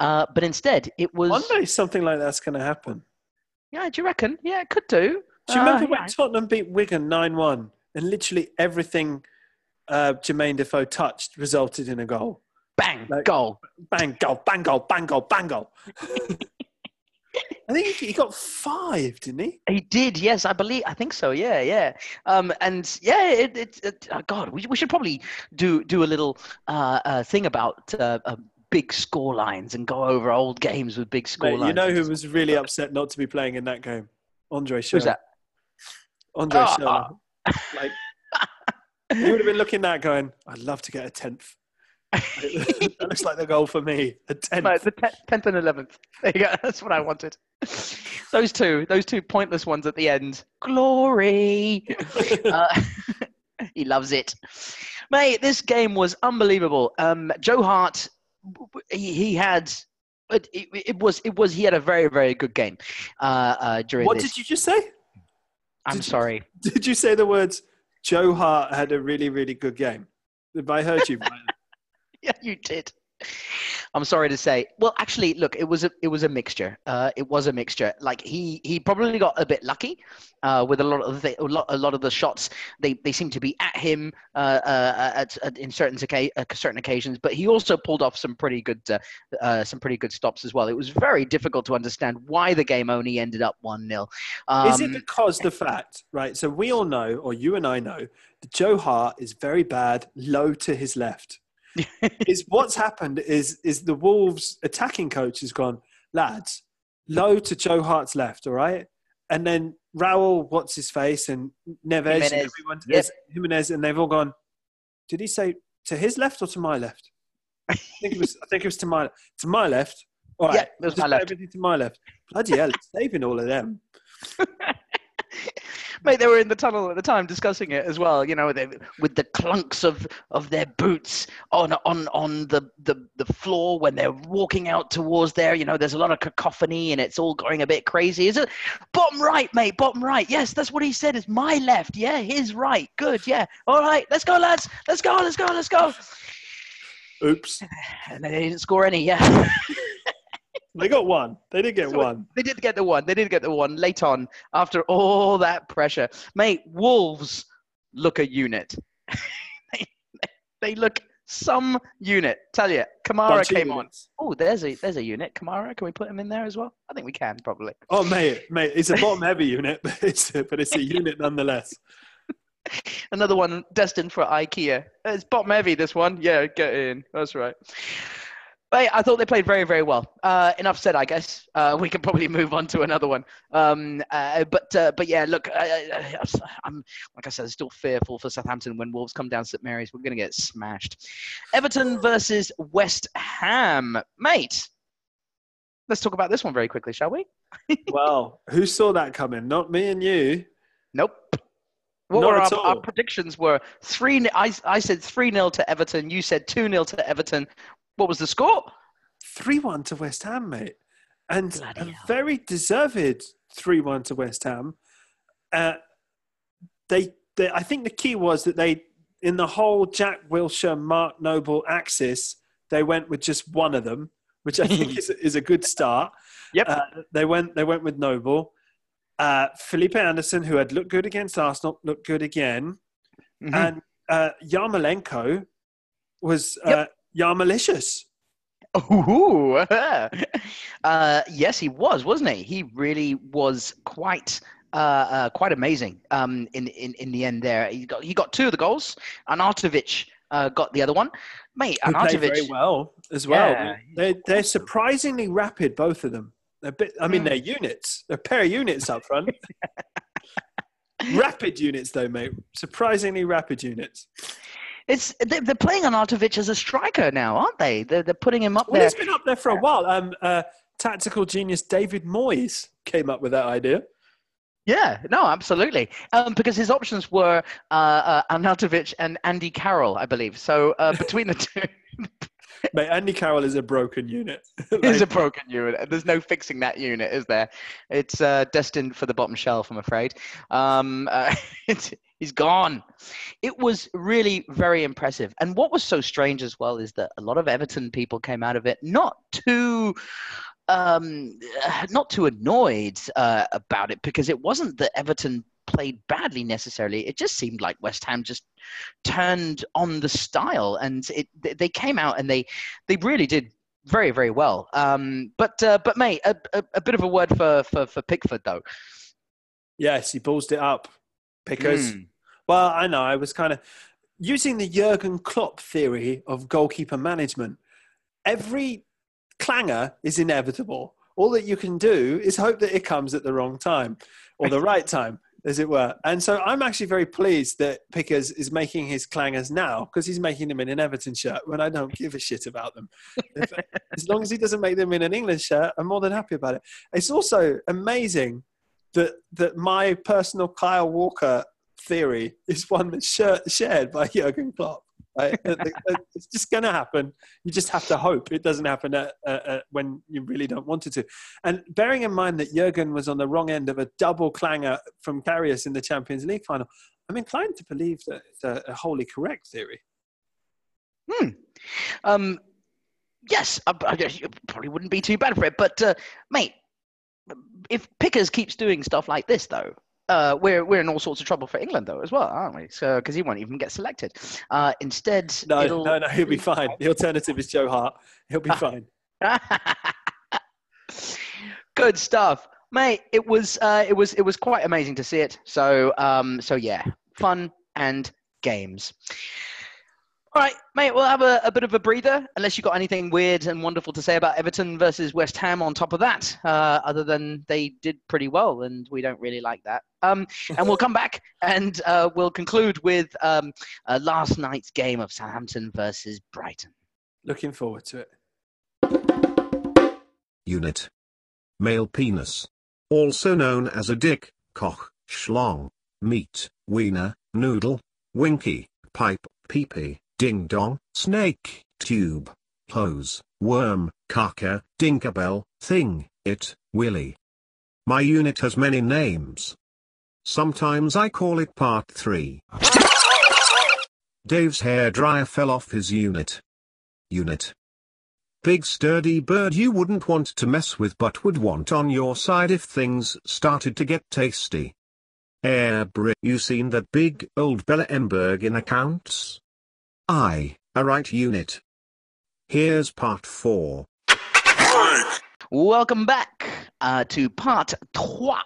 uh, but instead, it was. One day something like that's going to happen. Yeah, do you reckon? Yeah, it could do. Do you remember Uh, when yeah. Tottenham beat Wigan 9 1 and literally everything uh, Jermaine Defoe touched resulted in a goal? Bang, like- goal. Bang, goal, bang, goal, bang, goal, bang, goal. I think he he got five, didn't he? He did, yes, I believe. I think so. Yeah, yeah. Um, and yeah, it, it, it oh God, we, we should probably do do a little uh, uh, thing about uh, uh, big score lines and go over old games with big score Mate, lines. you know who was really upset not to be playing in that game? Andre Schurrle. Who's that? Andre Oh, Schurrle. Like, you would have been looking at that going, I'd love to get a tenth. that looks like the goal for me. A tenth. No, the te- tenth and eleventh. There you go. That's what I wanted. Those two, those two pointless ones at the end. Glory. uh, he loves it, mate. This game was unbelievable. Um, Joe Hart, he, he had. It, it, it was it was he had a very very good game uh, uh, during What this. did you just say? I'm did sorry. Did you say the words, Joe Hart had a really, really good game? If I heard you yeah, you did. I'm sorry to say. Well, actually, look, it was a it was a mixture. Uh, it was a mixture. Like he he probably got a bit lucky uh, with a lot of the a lot, a lot of the shots. They they seem to be at him uh, uh, at, at in certain uh, certain occasions. But he also pulled off some pretty good uh, uh, some pretty good stops as well. It was very difficult to understand why the game only ended up one 0 um, Is it because the fact, right? So we all know, or you and I know, that Joe Hart is very bad low to his left. is what's happened is is the Wolves attacking coach has gone, lads, low to Joe Hart's left, all right? And then Raul, what's his face, and Neves and Jimenez. everyone Yep. Jimenez, and they've all gone, did he say to his left or to my left? I think it was I think it was to my to my left. All right, Yeah, it was my left. Everything to my left. Bloody hell, saving all of them. Mate, they were in the tunnel at the time discussing it as well. You know, they, with the clunks of, of their boots on on on the, the the floor when they're walking out towards there. You know, there's a lot of cacophony and it's all going a bit crazy. Is it bottom right, mate? Bottom right. Yes, that's what he said. It's my left. Yeah, his right. Good. Yeah. All right. Let's go, lads. Let's go. Let's go. Let's go. Oops. And they didn't score any. Yeah. They got one. They did get So- one. They did get the one. They did get the one late on after all that pressure. Mate, Wolves look a unit. they, they look some unit. Tell you, Kamara Bunch came on. Oh, there's a there's a unit. Kamara, can we put him in there as well? I think we can probably. Oh, mate, mate, it's a bottom heavy unit, but it's a, but it's a unit nonetheless. Another one destined for IKEA. It's bottom heavy. This one. Yeah, get in. That's right. But I thought they played very, very well. Uh, enough said, I guess. Uh, we can probably move on to another one. Um, uh, but uh, but yeah, look, I, I'm like I said, still fearful for Southampton when Wolves come down St Mary's. We're going to get smashed. Everton versus West Ham, mate. Let's talk about this one very quickly, shall we? Well, who saw that coming? Not me and you. Nope. What Not were at our, all. our predictions? Were three. I, I said three 0 to Everton. You said two 0 to Everton. What was the score? 3 1 to West Ham, mate. And Bloody a hell. very deserved 3 1 to West Ham. Uh, they, they, I think the key was that they, in the whole Jack Wilshere, Mark Noble axis, they went with just one of them, which I think is, is a good start. Yep. Uh, they went. They went with Noble. Uh, Felipe Anderson, who had looked good against Arsenal, looked good again, Mhm. and uh, Yarmolenko was uh, Yep. malicious. Ooh, uh, yes, he was, wasn't he? He really was quite, uh, uh, quite amazing. Um, in, in in the end, there he got he got two of the goals. Arnautovic uh, got the other one. Mate, who played very well as well. Yeah. They're, they're surprisingly rapid, both of them. They're bit, I mean, Mm. they're units. They're a pair of units up front. rapid units, though, mate. Surprisingly rapid units. It's they- they're playing Arnautovic as a striker now, aren't they? They're, they're putting him up Well, there. he's been up there for a while. Um, uh, tactical genius David Moyes came up with that idea. Yeah, no, absolutely. Um, because his options were uh, uh, Arnautovic and Andy Carroll, I believe. So uh, between the two, Mate, Andy Carroll is a broken unit. It's a broken unit. There's no fixing that unit, is there? It's uh, destined for the bottom shelf, I'm afraid. Um, uh, it's, he's gone. It was really very impressive. And what was so strange as well is that a lot of Everton people came out of it not too. Um, not too annoyed uh, about it because it wasn't that Everton played badly necessarily. It just seemed like West Ham just turned on the style, and it they- came out and they they really did very very well. Um, but uh, but mate, a, a, a bit of a word for, for for Pickford though. Yes, he ballsed it up. Pickers. Mm. Well, I know. I was kind of using the Jurgen Klopp theory of goalkeeper management. Every clanger is inevitable. All that you can do is hope that it comes at the wrong time or the right time, as it were. And so I'm actually very pleased that Pickers is making his clangers now because he's making them in an Everton shirt when I don't give a shit about them. As long as he doesn't make them in an England shirt, I'm more than happy about it. It's also amazing that that my personal Kyle Walker theory is one that's share, shared by Jurgen Klopp. Right? It's just going to happen. You just have to hope it doesn't happen at, when you really don't want it to. And bearing in mind that Jurgen was on the wrong end of a double clanger from Karius in the Champions League final, I'm inclined to believe that it's a, a wholly correct theory. Hmm. Um, yes, I, I you probably wouldn't be too bad for it. But uh, mate, if Pickers keeps doing stuff like this, though, uh, we're we're in all sorts of trouble for England, though, as well, aren't we? So because he won't even get selected. Uh, instead, No, no, no, he'll be fine. The alternative is Joe Hart. He'll be fine. Good stuff, mate. It was uh, it was it was quite amazing to see it. So um, so yeah, fun and games. All right, mate. We'll have a, a bit of a breather, unless you've got anything weird and wonderful to say about Everton versus West Ham. On top of that, uh, other than they did pretty well, and we don't really like that. Um, and we'll come back and uh, we'll conclude with um, uh, last night's game of Southampton versus Brighton. Looking forward to it. Unit. Male penis. Also known as a dick, cock, schlong, meat, wiener, noodle, winky, pipe, peepee, ding dong, snake, tube, hose, worm, caca, dinkerbell, thing, it, willy. My unit has many names. Sometimes I call it part 3. Dave's hairdryer fell off his unit. Unit. Big sturdy bird you wouldn't want to mess with but would want on your side if things started to get tasty. Air you seen that big old Bella Emberg in accounts? I, a right unit. Here's part 4. Welcome back uh, to part trois,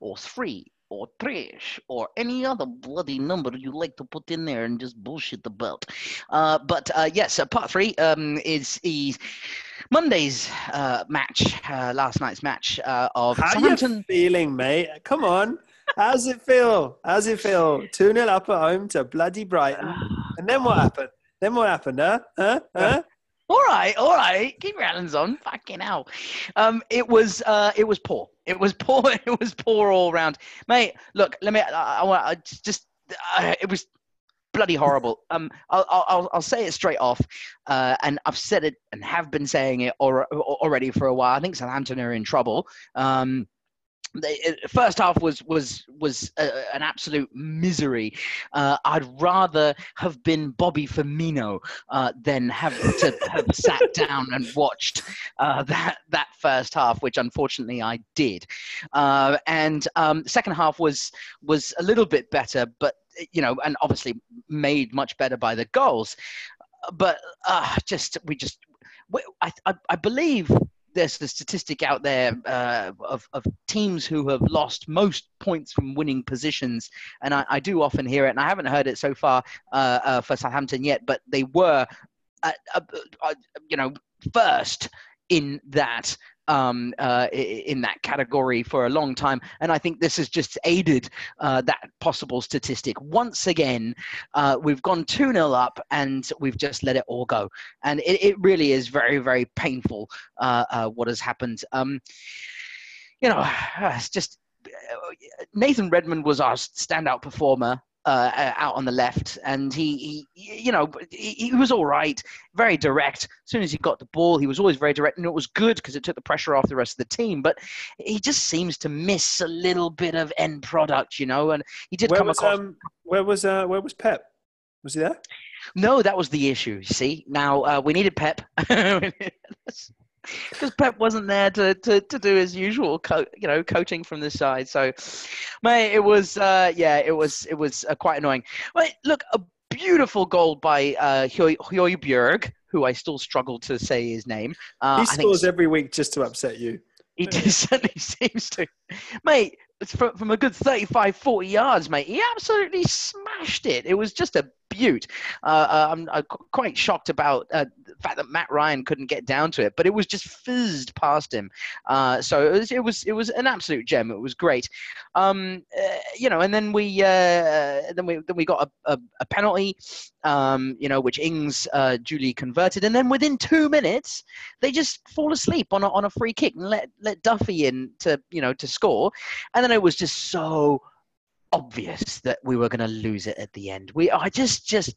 or three, or tres, or any other bloody number you like to put in there and just bullshit about. Uh, but uh, yes, uh, part three um, is, is Monday's uh, match, uh, last night's match uh, of How Southampton. you feeling, mate? Come on. How's it feel? How's it feel? 2 0 up at home to bloody Brighton. And then what happened? Then what happened, huh? Huh? Huh? All right, all right. Keep your hands on. Fucking hell. Um, it was, uh, it was poor. It was poor. It was poor all round, mate. Look, let me. I, I want. I just. Uh, it was bloody horrible. Um, I'll, I'll, I'll say it straight off, uh, and I've said it and have been saying it or, already for a while. I think Southampton are in trouble. Um, the first half was was was uh, an absolute misery. Uh, I'd rather have been Bobby Firmino uh, than have to have sat down and watched uh, that that first half, which unfortunately I did. Uh, and um, second half was was a little bit better, but you know, and obviously made much better by the goals. But uh, just we just I, I, I believe there's the statistic out there uh, of, of teams who have lost most points from winning positions, and I, I do often hear it, and I haven't heard it so far uh, uh, for Southampton yet, but they were, uh, uh, uh, you know, first in that um, uh, in that category for a long time, and I think this has just aided uh, that possible statistic. Once again, uh, we've gone 2 0 up and we've just let it all go. And it, it really is very, very painful uh, uh, what has happened. Um, you know, it's just Nathan Redmond was our standout performer. Uh, out on the left, and he, he you know, he, he was all right, very direct. As soon as he got the ball, he was always very direct, and it was good because it took the pressure off the rest of the team. But he just seems to miss a little bit of end product, you know. And he did Where come was, across. um, where, was, uh, where was Pep? Was he there? No, that was the issue. you See, now uh, we needed Pep because Pep wasn't there to, to, to do his usual, co- you know, coaching from the side. So, mate, it was uh, yeah, it was it was uh, quite annoying. But look, a beautiful goal by uh, who I still struggle to say his name. Uh, he I think scores every week just to upset you. he certainly seems to. Mate, from, from a good 35, 40 yards, mate. He absolutely smashed it. It was just a beaut. Uh, uh, I'm, I'm quite shocked about uh, the fact that Matt Ryan couldn't get down to it, but it was just fizzed past him. Uh, so it was, it was it was an absolute gem. It was great. Um, uh, you know, and then we uh, then we then we got a, a, a penalty, um, you know, which Ings uh, duly converted, and then within two minutes they just fall asleep on a, on a free kick and let let Duffy in to you know to score, and then it was just so obvious that we were going to lose it at the end. We I just just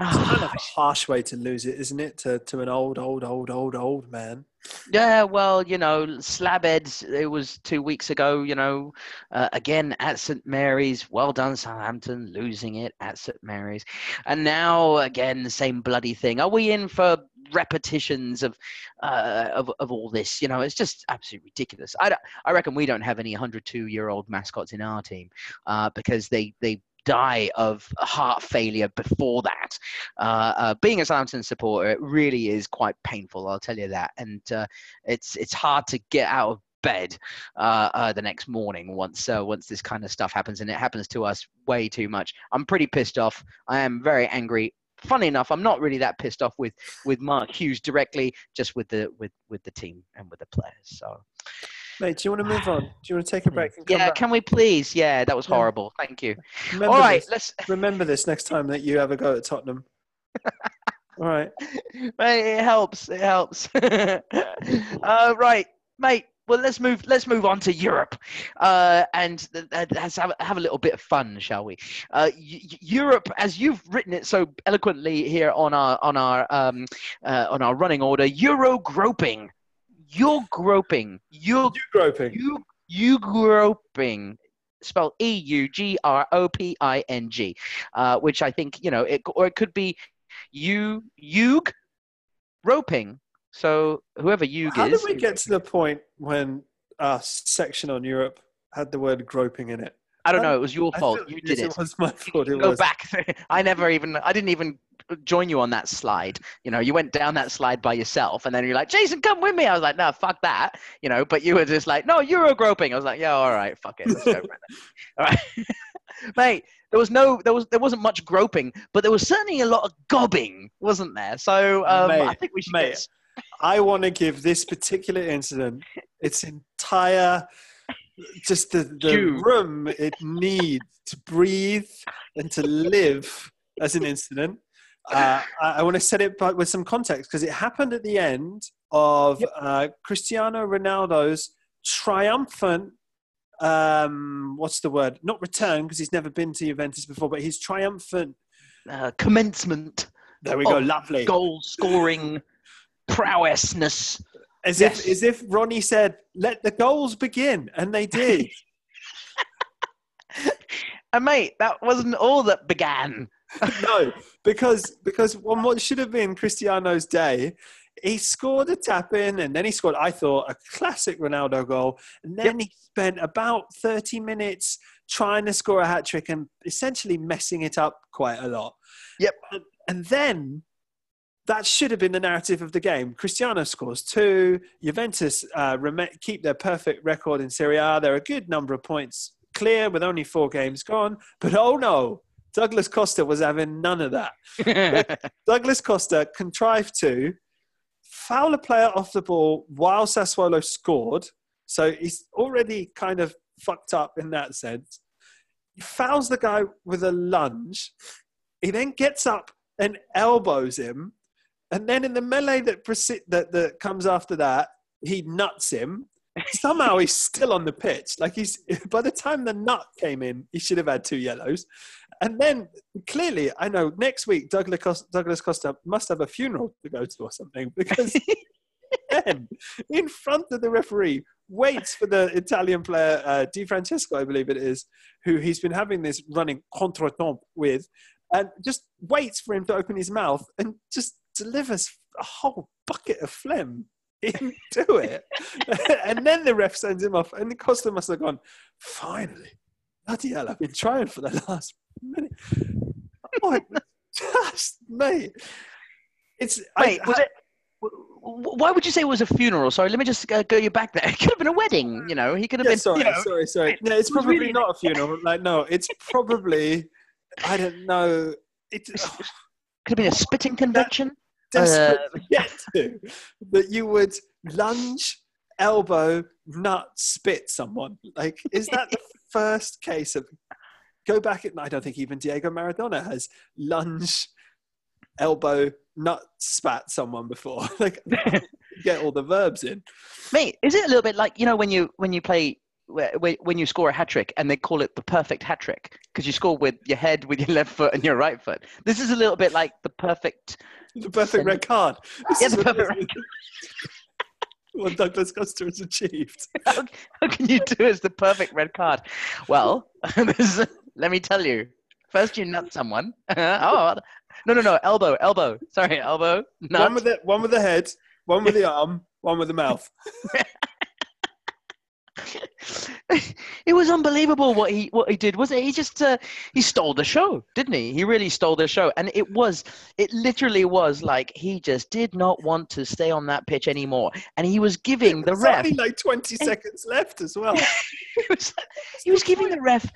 It's kind of a harsh way to lose it, isn't it? To to an old, old, old, old, old man. Yeah, well, you know, Slabheads, it was two weeks ago, you know, uh, again at St. Mary's. Well done, Southampton, losing it at St. Mary's. And now, again, the same bloody thing. Are we in for repetitions of uh, of, of all this? You know, it's just absolutely ridiculous. I, I reckon we don't have any 102 year old mascots in our team uh, because they, they die of heart failure before that. Uh, uh, being a Southampton supporter, it really is quite painful. I'll tell you that, and uh, it's it's hard to get out of bed uh, uh, the next morning once uh, once this kind of stuff happens, and it happens to us way too much. I'm pretty pissed off. I am very angry. Funny enough, I'm not really that pissed off with with Mark Hughes directly, just with the with with the team and with the players. So Mate, do you want to move on? Do you want to take a break yeah, back? can we please? Yeah, that was Yeah. horrible. Thank you. Remember All right, this. let's. Remember this next time that you have a go at Tottenham. All right. Mate, it helps. It helps. uh, right, mate. Well, let's move. Let's move on to Europe, uh, and let's have, have a little bit of fun, shall we? Uh, y- Europe, as you've written it so eloquently here on our on our um, uh, on our running order, Euro groping. You're groping. You're You groping. you you groping spelled E U G R O P I N G, uh, which I think you know it or it could be you Yug roping. So whoever Yug How is, How did we get to the point when our section on Europe had the word groping in it? I don't know. It was your fault. You did it. It was my fault. You It go was. back. I never even. I didn't even join you on that slide. You know, you went down that slide by yourself, and then you're like, "Jason, come with me." I was like, "No, fuck that." You know, but you were just like, "No, Euro groping." I was like, "Yeah, all right, fuck it, let's go." all right, mate. There was no, there was, there wasn't much groping, but there was certainly a lot of gobbing, wasn't there? So um, I think we should mate, get. I want to give this particular incident its entire, just the, the room it needs to breathe and to live as an incident. Uh, I, I want to set it but with some context because it happened at the end of uh, Cristiano Ronaldo's triumphant. Um, what's the word? Not return because he's never been to Juventus before, but his triumphant. Uh, commencement There we go, lovely. goal scoring prowessness. As Yes. if as if Ronnie said, "Let the goals begin," and they did. And mate, that wasn't all that began. no, because because on what should have been Cristiano's day, he scored a tap in, and then he scored. I thought a classic Ronaldo goal, and then he spent about thirty minutes trying to score a hat trick and essentially messing it up quite a lot. Yep. and, and then. That should have been the narrative of the game. Cristiano scores two. Juventus uh, keep their perfect record in Serie A. They're a good number of points clear with only four games gone. But oh no, Douglas Costa was having none of that. Douglas Costa contrived to foul a player off the ball while Sassuolo scored. So he's already kind of fucked up in that sense. He fouls the guy with a lunge. He then gets up and elbows him. And then in the melee that, proce- that, that comes after that, he nuts him. Somehow he's still on the pitch. Like he's by the time the nut came in, he should have had two yellows. And then clearly, I know next week Douglas Costa, Douglas Costa must have a funeral to go to or something because then in front of the referee waits for the Italian player uh, Di Francesco, I believe it is, who he's been having this running contretemps with, and just waits for him to open his mouth and just delivers a whole bucket of phlegm into it. and then the ref sends him off, and Costa must have gone, finally, bloody hell, I've been trying for the last minute. Oh, it just, mate. It's Wait, I, was it? w- w- Why would you say it was a funeral? Sorry, let me just uh, go you back there. It could have been a wedding. You know, he could have Yeah, been. sorry, you know, sorry, sorry. No, it's probably really- not a funeral. Like, no, it's probably. I don't know. It's could have been a spitting convention. Desperate Uh, to get to that you would lunge, elbow, nut, spit someone. Like, is that the first case of? Go back. At, I don't think even Diego Maradona has lunge, elbow, nut, spat someone before. Like, get all the verbs in. Mate, is it a little bit like you know when you when you play when you score a hat trick and they call it the perfect hat trick because you score with your head, with your left foot, and your right foot. This is a little bit like the perfect. The perfect red card. This Yeah, the perfect this is- what Douglas Costa has achieved. How, how can you do as the perfect red card? Well, this, let me tell you. First, you nut someone. oh, no, no, no, elbow, elbow. Sorry, elbow. Nut. One with the one with the head, one with the arm, one with the mouth. it was unbelievable what he what he did. Was it? He just uh, he stole the show, didn't he? He really stole the show, and it was it literally was like he just did not want to stay on that pitch anymore, and he was giving the ref only like 20 seconds left as well. he was, he was giving the ref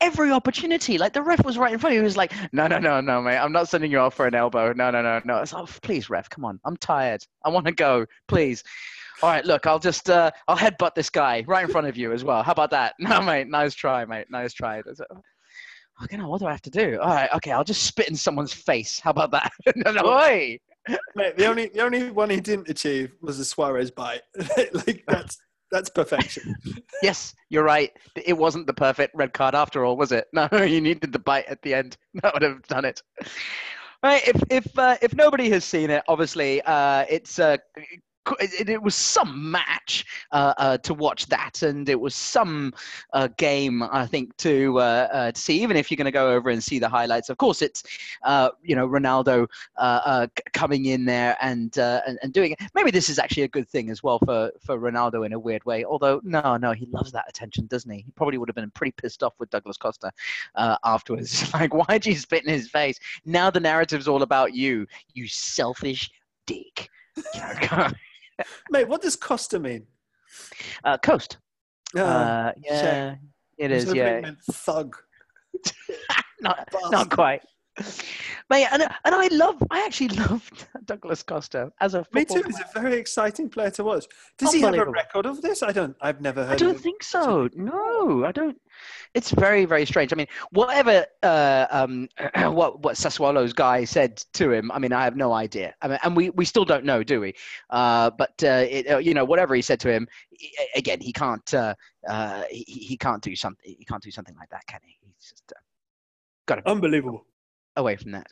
every opportunity. Like the ref was right in front. of him. He was like, "No, no, no, no, mate. I'm not sending you off for an elbow. No, no, no, no." It's like, "Please, ref, come on. I'm tired. I want to go. Please." All right, look, I'll just uh, I'll headbutt this guy right in front of you as well. How about that? No, mate. Nice try, mate. Nice try. Okay, now what do I have to do? All right, okay, I'll just spit in someone's face. How about that? oi. Mate, the only the only one he didn't achieve was the Suarez bite. like that's that's perfection. Yes, you're right. It wasn't the perfect red card after all, was it? No, you needed the bite at the end. That would have done it. Right. If if uh, if nobody has seen it, obviously uh, it's uh, it, it was some match uh, uh, to watch that, and it was some uh, game I think to uh, uh, to see. Even if you're going to go over and see the highlights, of course, it's uh, you know Ronaldo coming in there and, and and doing it. Maybe this is actually a good thing as well for for Ronaldo in a weird way. Although no, no, he loves that attention, doesn't he? He probably would have been pretty pissed off with Douglas Costa afterwards. like, why'd you spit in his face? Now the narrative's all about you, you selfish dick. Mate, what does Costa mean? uh, Coast. Uh, Uh, yeah, it was it Yeah, meant thug. not Bastard. not quite. Mate, and, and I love, I actually love Douglas Costa as a Me too. He's a very exciting player to watch. Does he have a record of this? I don't. I've never heard. I don't think so. No, I don't. It's very, very strange. I mean, whatever uh, um, what what Sassuolo's guy said to him, I mean, I have no idea. I mean, and we, we still don't know, do we? Uh, but uh, it, uh, you know, whatever he said to him, again, he can't uh, uh, he, he can't do something. He can't do something like that, can he? He's just uh, got to Unbelievable. Away from that.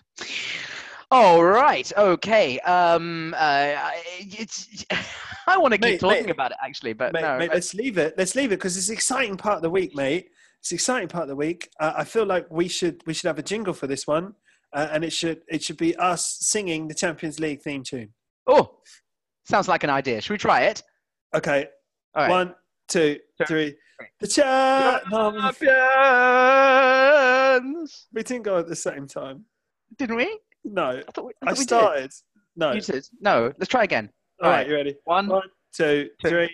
All right. Okay. Um. Uh. I- It's. I want to keep Mate, talking mate. about it actually, but mate, no. mate, let's leave it. Let's leave it because it's an exciting part of the week, mate. It's an exciting part of the week. Uh, I feel like we should we should have a jingle for this one, uh, and it should it should be us singing the Champions League theme tune. Oh, sounds like an idea. Should we try it? Okay, All right. one, two, three. The cha- Champions. we didn't go at the same time. Didn't we? No, I thought we, I I we started. No, Did. You did. No. Let's try again. all right, right. you ready? One. One, two, Two. three.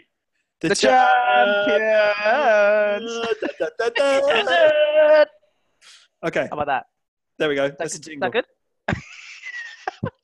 The cha- champions. Okay, How about that? there we go. That, That's a good? Jingle. that good?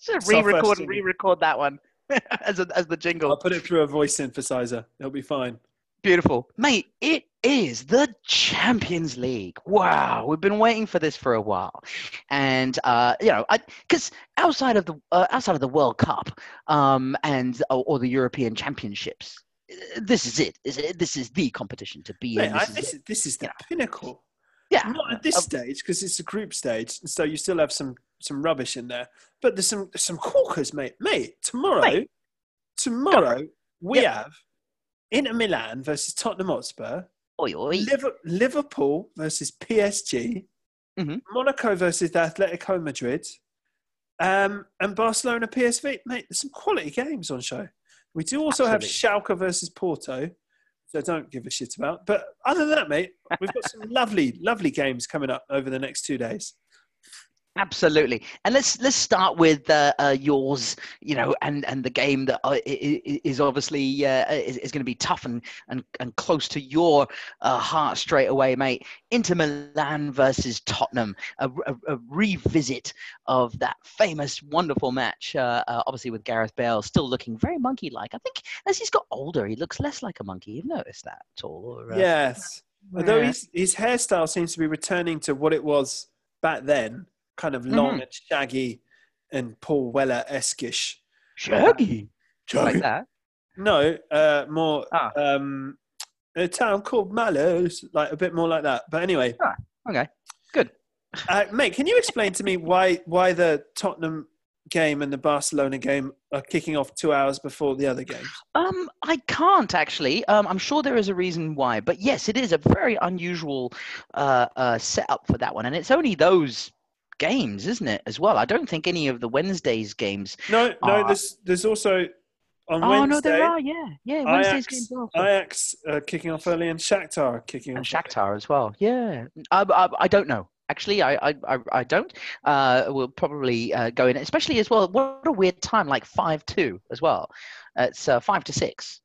Should It's our first re-record and re-record that one as a, as the jingle. I'll put it through a voice synthesizer. It'll be fine. Beautiful. Mate, it is the Champions League. Wow, we've been waiting for this for a while. And uh, you know, cuz outside of the uh, outside of the World Cup um and or, or the European Championships, uh, this is it. Is it this is the competition to be Mate, in. I, This is this, this is the Yeah. pinnacle. Yeah. Not at this Of- stage because it's a group stage, so you still have some some rubbish in there. But there's some some corkers, mate. Mate, tomorrow, Mate. tomorrow we have Inter Milan versus Tottenham Hotspur, Oi, oi. Liver- Liverpool versus PSG, Mhm. Monaco versus the Atletico Madrid, um, and Barcelona PSV. Mate, there's some quality games on show. We do also have Schalke versus Porto, which I don't give a shit about. But other than that, mate, we've got some lovely, lovely games coming up over the next two days. Absolutely, and let's let's start with uh, uh, yours. You know, and and the game that uh, is obviously uh, is, is going to be tough and and and close to your uh, heart straight away, mate. Inter Milan versus Tottenham, a, a, a revisit of that famous, wonderful match. Uh, uh, obviously, with Gareth Bale still looking very monkey-like. I think as he's got older, he looks less like a monkey. You've noticed that at all? Or, Yes. Although his, his hairstyle seems to be returning to what it was back then, kind of long and shaggy and Paul Weller esquish. Shaggy, like that. No, uh, more Ah. um, a town called Malice, like a bit more like that. But anyway, Okay, good. uh, mate, can you explain to me why why the Tottenham game and the Barcelona game are kicking off two hours before the other games? Um, I can't actually. Um, I'm sure there is a reason why, but yes, it is a very unusual uh, uh, setup for that one, and it's only those games, isn't it? As well, I don't think any of the Wednesdays games. No, no. Ah. there's there's also on oh Wednesday. no, there are. Yeah, yeah. Wednesdays Ajax, games also. Ajax uh, kicking off early and Shakhtar kicking and off. early. Shakhtar as well. Yeah, I, I, I don't know. Actually, I, I, I, don't. Uh, we'll probably uh, go in, especially as well. What a weird time, like five two as well. It's uh, five to six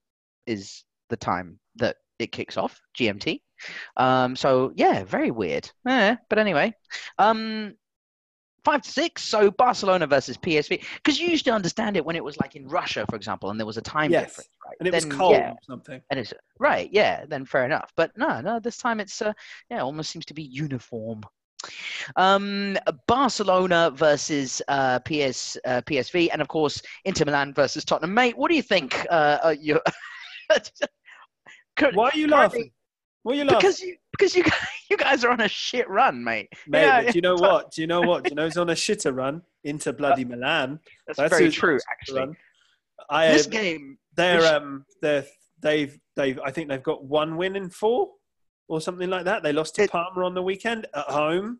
is the time that it kicks off GMT. Um, so yeah, very weird. Eh, but anyway, um, five to six. So Barcelona versus PSV, because you used to understand it when it was like in Russia, for example, and there was a time Yes, difference, right? and it was cold yeah, or something. and it's right, yeah, then fair enough. But no, no, this time it's uh, yeah, almost seems to be uniform. Um, Barcelona versus uh, PS uh, PSV, and of course Inter Milan versus Tottenham. Mate, what do you think? Uh, uh, you Why are you laughing? Why are you laughing? Because you because you guys, you guys are on a shit run, mate. Mate, Yeah, but do you know what? Do you know what? Do you know who's on a shitter run into bloody Milan? That's, That's very true, on a shitter actually. run. I, This uh, game, they're um they're they've they've I think they've got one win in four or something like that. They lost to It- Parma on the weekend at home.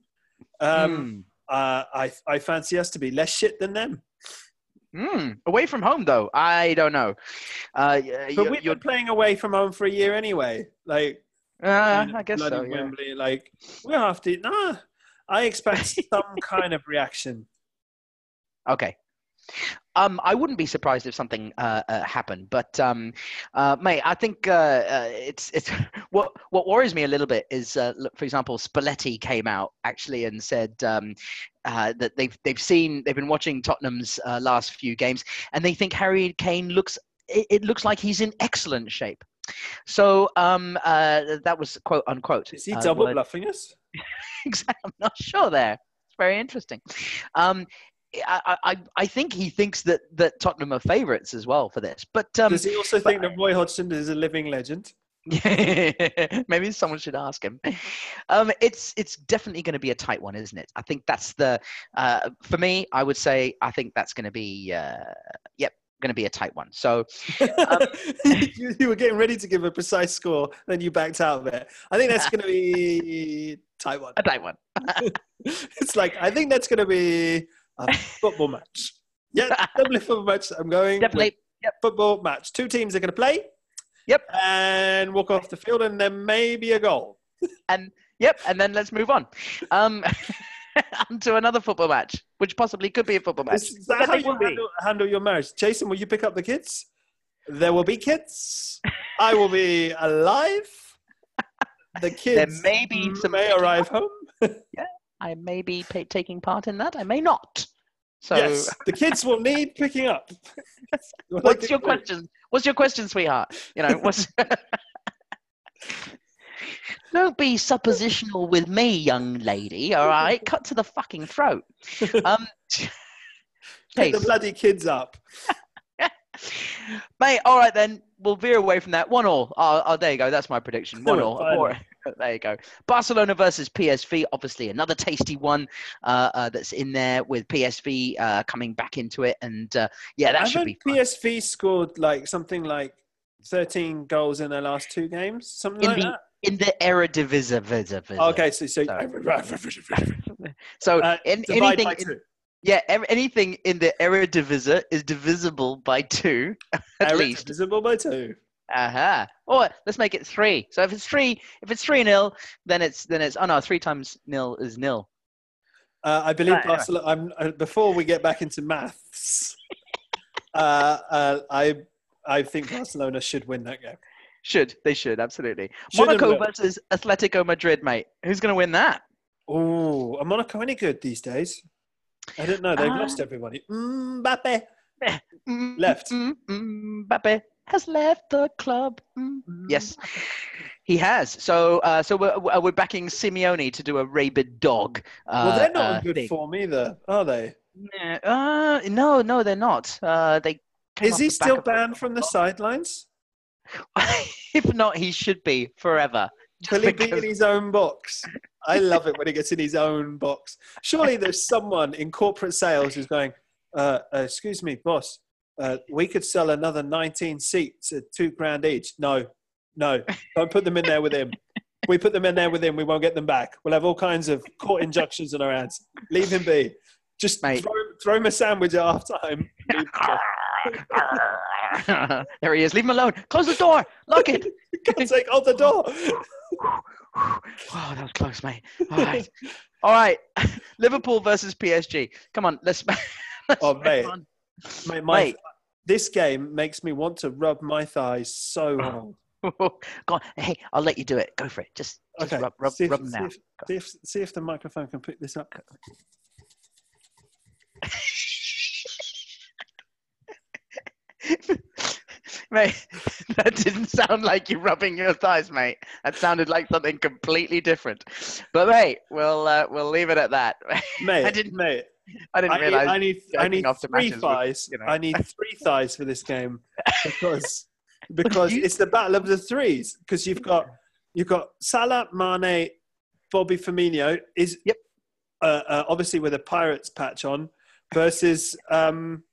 Um, mm, uh, I I fancy us to be less shit than them. mm, away from home though, I don't know. Uh, But we've been playing away from home for a year anyway. Like uh, I guess so. Yeah. Wembley, like we'll have to. Nah, I expect some kind of reaction. Okay. Um, I wouldn't be surprised if something uh, uh, happened, but um, uh, mate, I think uh, uh, it's it's what what worries me a little bit is, uh, look, for example, Spalletti came out actually and said um, uh, that they've they've seen they've been watching Tottenham's uh, last few games and they think Harry Kane looks it, it looks like he's in excellent shape. So um, uh, that was quote unquote. Is he uh, double bluffing us? exactly. I'm not sure there. It's very interesting. Um, I, I, I think he thinks that, that Tottenham are favourites as well for this. But um, Does he also think that Roy Hodgson is a living legend? maybe someone should ask him. Um, it's it's definitely going to be a tight one, isn't it? I think that's the uh, for me. I would say I think that's going to be uh, yep, going to be a tight one. So Um, you, you were getting ready to give a precise score, then you backed out of it. I think that's going to be Taiwan. a tight one. it's like I think that's going to be a football match. Yeah, definitely football match. I'm going Definitely. football match. Two teams are going to play. Yep. And walk off the field, and there may be a goal. And yep, and then let's move on. Um, onto another football match, which possibly could be a football match. Is, that how you handle, handle your marriage? Jason, will you pick up the kids? There will be kids. I will be alive. The kids may be some may arrive home. yeah, I may be pa- taking part in that. I may not. So, yes, the kids will need picking up. what's your question? What's your question, sweetheart? You know, what's. Don't be suppositional with me, young lady. All right, cut to the fucking throat. Um, Pick the bloody kids up. mate. All right, then we'll veer away from that. One all. Oh, oh there you go. That's my prediction. One all. There you go. Barcelona versus PSV. Obviously, another tasty one uh, uh, that's in there with PSV uh, coming back into it, and uh, yeah, that should be fun. PSV scored like something like 13 goals in their last two games? Something in like the that? In the Eredivisie. Okay, so, so So uh, in, anything, in- yeah, anything in the Eredivisie is divisible by two at least. divisible by two. Uh-huh. Or let's make it three. So if it's three, if it's three nil, then it's then it's oh no, three times nil is nil. Uh, I believe Right. Barcelona. I'm, uh, before we get back into maths, uh, uh, I I think Barcelona should win that game. Should they should absolutely. Should Monaco versus Atletico Madrid, mate. Who's going to win that? Oh, are Monaco any good these days? I don't know. They've Uh, lost everybody. Mbappe. Mm, Left. mm, mm, Mbappe has left the club. Mm, Yes, he has. So, uh, so we're, we're backing Simeone to do a rabid dog. Uh, Well, they're not uh, in good thing. form either, are they? Uh, no, no, they're not. Uh, they. Is he still banned from the sidelines? if not, he should be forever. Will he be in his own box? I love it when he gets in his own box. Surely there's someone in corporate sales who's going, uh, uh, excuse me, boss, uh, we could sell another 19 seats at two grand each. No, no, don't put them in there with him. We put them in there with him, we won't get them back. We'll have all kinds of court injunctions on our hands. Leave him be. Just Mate. throw, throw him a sandwich at half time. there he is. Leave him alone. Close the door. Lock it. God's sake, hold the door. Oh, that was close, mate. All right. All right. Liverpool versus PSG. Come on, let's. let's Oh, mate. Mate, my, Mate. this game makes me want to rub my thighs so hard. Go on. Hey, I'll let you do it. Go for it. Just, just Okay, rub, rub, see, if, rub them see, now. if, see, if, see if the microphone can pick this up. mate, that didn't sound like you rubbing your thighs, mate. That sounded like something completely different. But mate, we'll uh, we'll leave it at that. Mate, I didn't- mate, I didn't I need, realize. I need, I need three thighs. you know. I need three thighs for this game because because You- it's the battle of the threes. Because you've got you've got Salah, Mane, Bobby Firmino is Yep. uh, uh, obviously with a Pirates patch on versus um,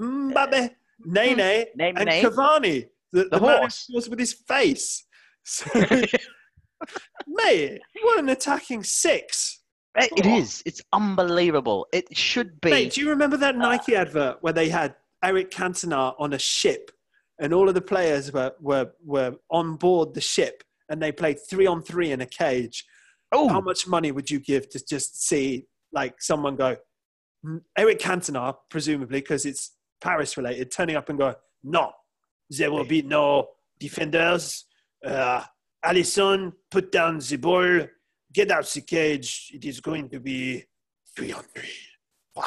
Mbappe, Nene, Name, and name. Cavani, the, The the, horse. scores with his face. So, mate, what an attacking six! It it is. It's unbelievable. It should be. Mate, do you remember that Nike advert where they had Eric Cantona on a ship, and all of the players were were were on board the ship, and they played three on three in a cage? Oh, how much money would you give to just see like someone go, "Mm, Eric Cantona, presumably because it's Paris related, turning up and go, no, there will be no defenders. Uh, Alisson, put down the ball, get out the cage. It is going to be three on three.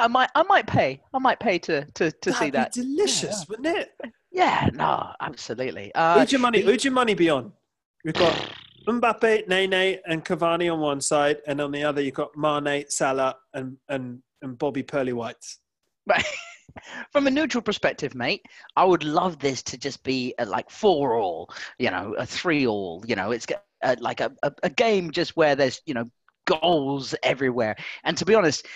I might, I might pay. I might pay to to to see That'd that. be delicious, wouldn't it? Yeah, no, absolutely. Uh, Who'd your money? Who'd your money be on? We've got Mbappe, Nene, and Cavani on one side, and on the other you've got Mane, Salah, and and and Bobby Pearly Whites. But from a neutral perspective, mate, I would love this to just be a, like four all, you know, a three all. You know, it's uh, like a, a, a game just where there's you know goals everywhere. And to be honest,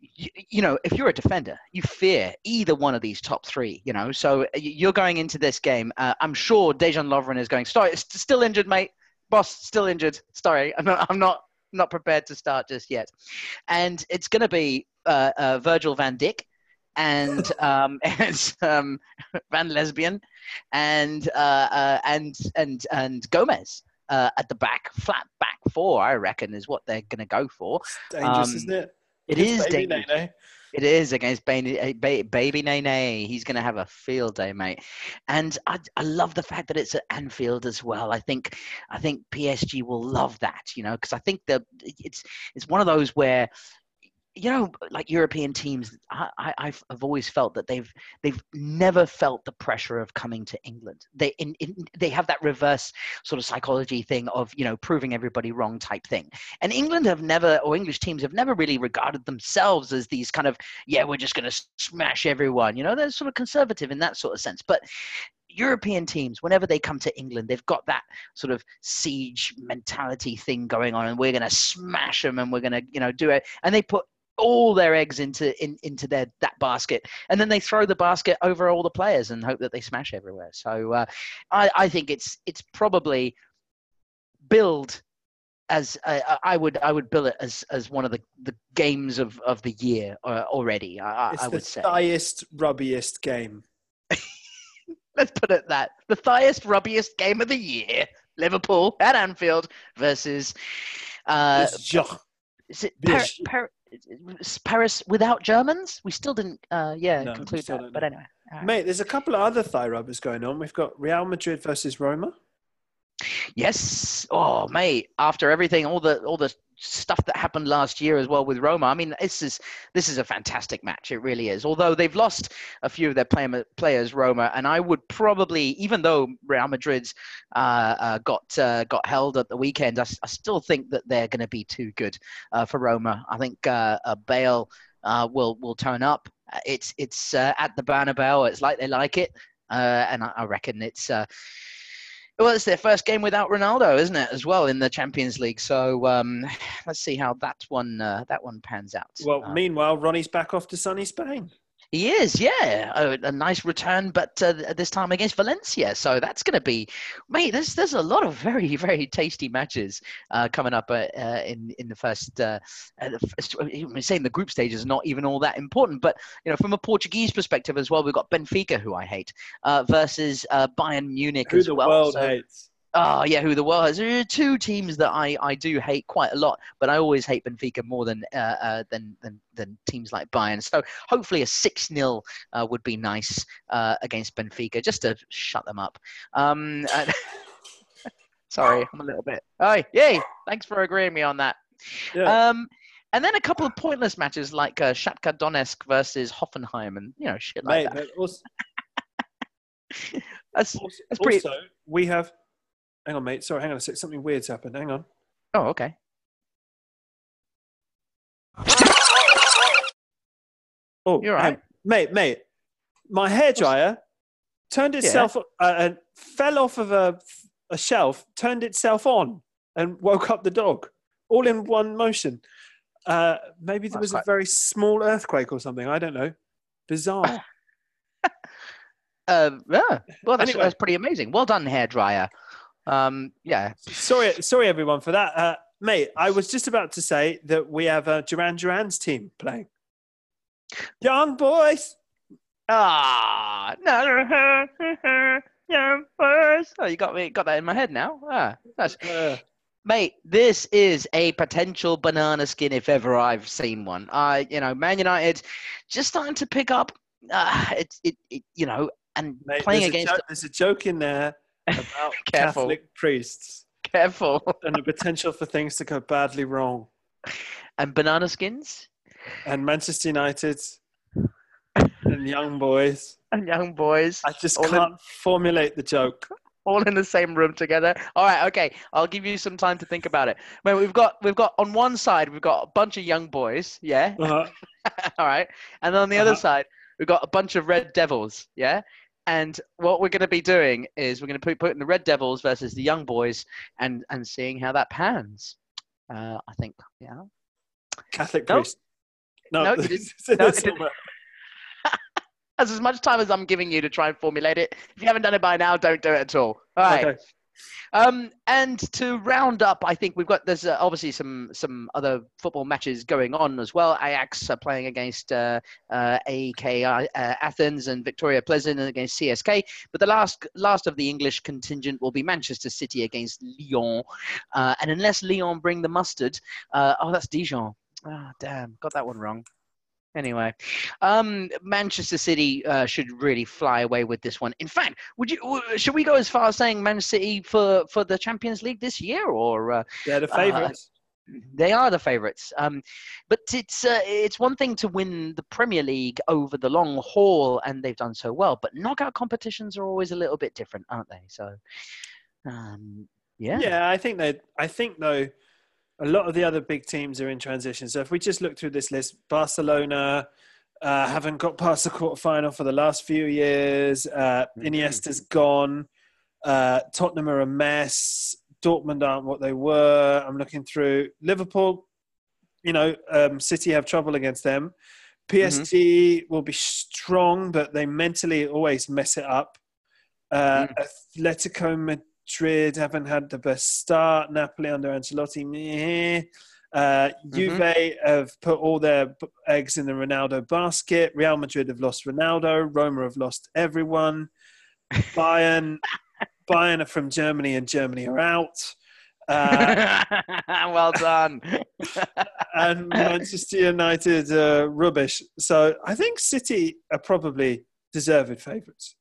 you, you know, if you're a defender, you fear either one of these top three. You know, so you're going into this game. Uh, I'm sure Dejan Lovren is going. Sorry, s- still injured, mate. Boss, still injured. Sorry, I'm not. I'm not. Not prepared to start just yet, and it's going to be uh, uh, Virgil van Dijk and um, and um, Van Lesbian and uh, uh, and and and Gomez uh, at the back, flat back four. I reckon is what they're going to go for. Dangerous, Um, isn't it? It Against is dangerous. Nene. It is against baby, eh, ba- baby Nene. He's going to have a field day, mate. And I, I love the fact that it's at Anfield as well. I think I think PSG will love that, you know, because I think that it's it's one of those where you know, like European teams, I, I've always felt that they've they've never felt the pressure of coming to England. They in, in, they have that reverse sort of psychology thing of you know proving everybody wrong type thing. And England have never, or English teams have never really regarded themselves as these kind of yeah, we're just going to smash everyone. You know, they're sort of conservative in that sort of sense, but. European teams, whenever they come to England, they've got that sort of siege mentality thing going on, and we're going to smash them, and we're going to, you know, do it. And they put all their eggs into in, into their that basket, and then they throw the basket over all the players and hope that they smash everywhere. So uh, I, I think it's it's probably billed as uh, I would I would bill it as as one of the, the games of, of the year uh, already. I, It's I the would say. thighest, rubbiest game. Let's put it that the thighest, rubbiest game of the year. Liverpool at Anfield versus uh, is it Yes. Par- Par- is Paris without Germans? We still didn't, uh, yeah, No, conclude that. But anyway, right. Mate, there's a couple of other thigh rubbers going on. We've got Real Madrid versus Roma. Yes. Oh, mate. After everything, all the all the stuff that happened last year as well with Roma. I mean, this is this is a fantastic match. It really is. Although they've lost a few of their play, players, Roma, and I would probably, even though Real Madrid's uh, uh, got uh, got held at the weekend, I still think that they're going to be too good uh, for Roma. I think uh, uh, Bale will will turn up. It's it's at the Bernabeu. It's like they like it, and I, I reckon it's. Well, it's their first game without Ronaldo, isn't it, as well in the Champions League? So um, let's see how that one uh, that one pans out. Well, Uh, meanwhile, Ronnie's back off to sunny Spain. He is, yeah, a, a nice return, but uh, this time against Valencia. So that's going to be, mate. There's there's a lot of very very tasty matches uh, coming up uh, uh, in in the first. Uh, uh, first I'm saying the group stage is not even all that important, but you know from a Portuguese perspective as well, we've got Benfica, who I hate, uh, versus uh, Bayern Munich Who as the well. world So- hates. Oh yeah, who the world has. There are two teams that I, I do hate quite a lot, but I always hate Benfica more than uh, uh, than, than than teams like Bayern. So hopefully a six 0 uh, would be nice uh, against Benfica, just to shut them up. Um, sorry, I'm a little bit. Oh, yay! Thanks for agreeing me on that. Yeah. Um, and then a couple of pointless matches like uh, Shakhtar Donetsk versus Hoffenheim, and you know shit like Mate, that. also, That's, That's pretty- also, we have. Hang on, mate. Sorry, hang on a sec. Something weird's happened. Hang on. oh, okay. Oh, You're right. mate, mate. My hairdryer turned itself uh, and fell off of a, a shelf, turned itself on, and woke up the dog, all in one motion. Uh, maybe there was a very small earthquake or something. I don't know. Bizarre. Uh, yeah. Well, that's, Anyway. that's pretty amazing. Well done, hairdryer. Um, yeah. sorry, sorry, everyone, for that. Uh, mate, I was just about to say that we have uh, Duran Duran's team playing. Young boys. Ah, no. yeah, first. Oh, you got me. Got that in my head now. Ah, that's, Uh, mate. This is a potential banana skin if ever I've seen one. I, you know, Man United just starting to pick up. Uh, it's it, it, you know, and mate, playing against. a joke, there's a joke in there about Careful. Catholic priests. Careful. and the potential for things to go badly wrong. And banana skins And Manchester United and young boys. and young boys I just All can't formulate the joke. all in the same room together. All right, okay. I'll give you some time to think about it. We've got we've got on one side we've got a bunch of young boys, yeah. Uh-huh. All right. And on the other Uh-huh. side, we've got a bunch of Red Devils. Yeah. And what we're going to be doing is we're going to be putting the Red Devils versus the Young Boys and, and seeing how that pans. Uh, I think, yeah. Catholic Nope. priest. No, No, in No, the you didn't. summer. That's as much time as I'm giving you to try and formulate it. If you haven't done it by now, don't do it at all. All right. Okay. Um, and to round up, I think we've got there's uh, obviously some some other football matches going on as well. Ajax are playing against uh, uh, AEK uh, Athens and Victoria Pleasant against CSK. But the last last of the English contingent will be Manchester City against Lyon. Uh, and unless Lyon bring the mustard, uh, oh that's Dijon. Ah, damn, got that one wrong. Anyway, um, Manchester City uh, should really fly away with this one. In fact, would you should we go as far as saying Man City for, for the Champions League this year, or uh, They're the favourites. they are the favourites? Um, but it's uh, it's one thing to win the Premier League over the long haul, and they've done so well. But knockout competitions are always a little bit different, aren't they? So, um, yeah, yeah, I think they. I think though, a lot of the other big teams are in transition. So if we just look through this list, Barcelona uh, haven't got past the quarterfinal for the last few years. Uh, Mhm. Iniesta's gone. Uh, Tottenham are a mess. Dortmund aren't what they were. I'm looking through Liverpool. You know, um, City have trouble against them. PSG will be strong, but they mentally always mess it up. Uh, Atletico Madrid haven't had the best start. Napoli under Ancelotti, meh. Uh, Juve have put all their eggs in the Ronaldo basket. Real Madrid have lost Ronaldo. Roma have lost everyone. Bayern, Bayern are from Germany and Germany are out. Uh, well done. and Manchester United uh, rubbish. So I think City are probably deserved favourites.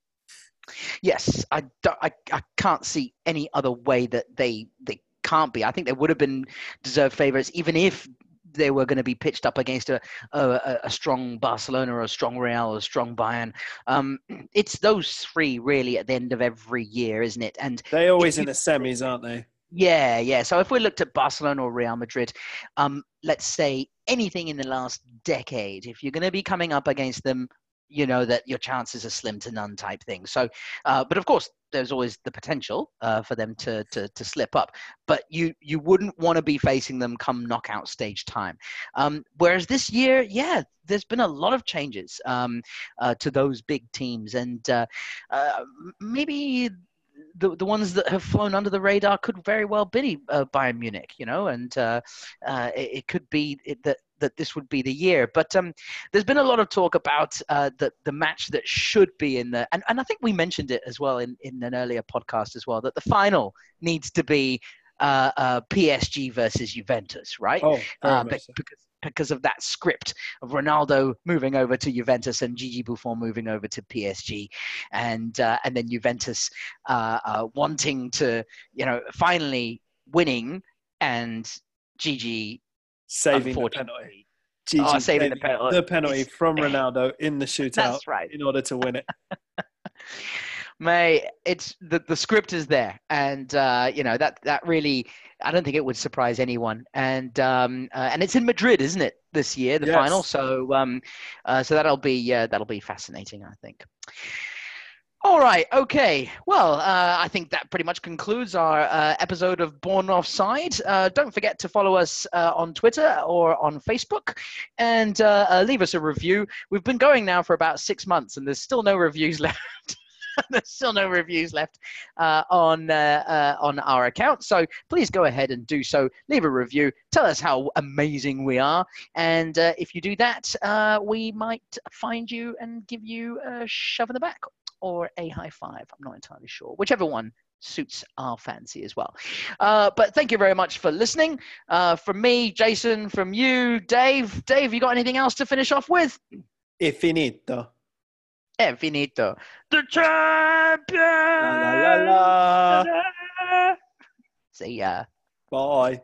Yes, I, don't- I, I can't see any other way that they they can't be. I think they would have been deserved favourites even if they were going to be pitched up against a, a, a strong Barcelona or a strong Real or a strong Bayern. Um, it's those three really at the end of every year, isn't it? And They always in the semis, aren't they? yeah, yeah. So if we looked at Barcelona or Real Madrid, um, let's say anything in the last decade, if you're going to be coming up against them, you know that your chances are slim to none type thing. So, uh, but of course, there's always the potential uh, for them to, to to slip up. But you you wouldn't want to be facing them come knockout stage time. Um, whereas this year, yeah, there's been a lot of changes um, uh, to those big teams, and uh, uh, maybe the the ones that have flown under the radar could very well be uh, Bayern Munich, you know, and uh, uh, it, it could be that that this would be the year. But um, there's been a lot of talk about uh, the the match that should be in the, and, and I think we mentioned it as well in, in an earlier podcast as well that the final needs to be uh, uh, PSG versus Juventus, right? Oh, very uh, much be- so. because because of that script of Ronaldo moving over to Juventus and Gigi Buffon moving over to PSG, and uh, and then Juventus uh, uh, wanting to you know finally winning and Gigi saving the penalty. unfortunately Gigi oh, saving the penalty. the penalty from Ronaldo in the shootout That's right. in order to win it. May it's the the script is there, and uh, you know that that really I don't think it would surprise anyone, and um, uh, and it's in Madrid, isn't it, this year the Yes. final? So um, uh, so that'll be uh, that'll be fascinating, I think. All right, okay. Well, uh, I think that pretty much concludes our uh, episode of Born Offside. Uh, don't forget to follow us uh, on Twitter or on Facebook and uh, uh, leave us a review. We've been going now for about six months and there's still no reviews left. there's still no reviews left on on our account. So please go ahead and do so. Leave a review. Tell us how amazing we are. And if you do that, we might find you and give you a shove in the back or a high five. I'm not entirely sure. Whichever one suits our fancy as well. Uh, but thank you very much for listening. Uh, from me, Jason, from you, Dave. Dave, you got anything else to finish off with? E finito. Eh, finito. The champion! La, la, la, la. See ya. Bye.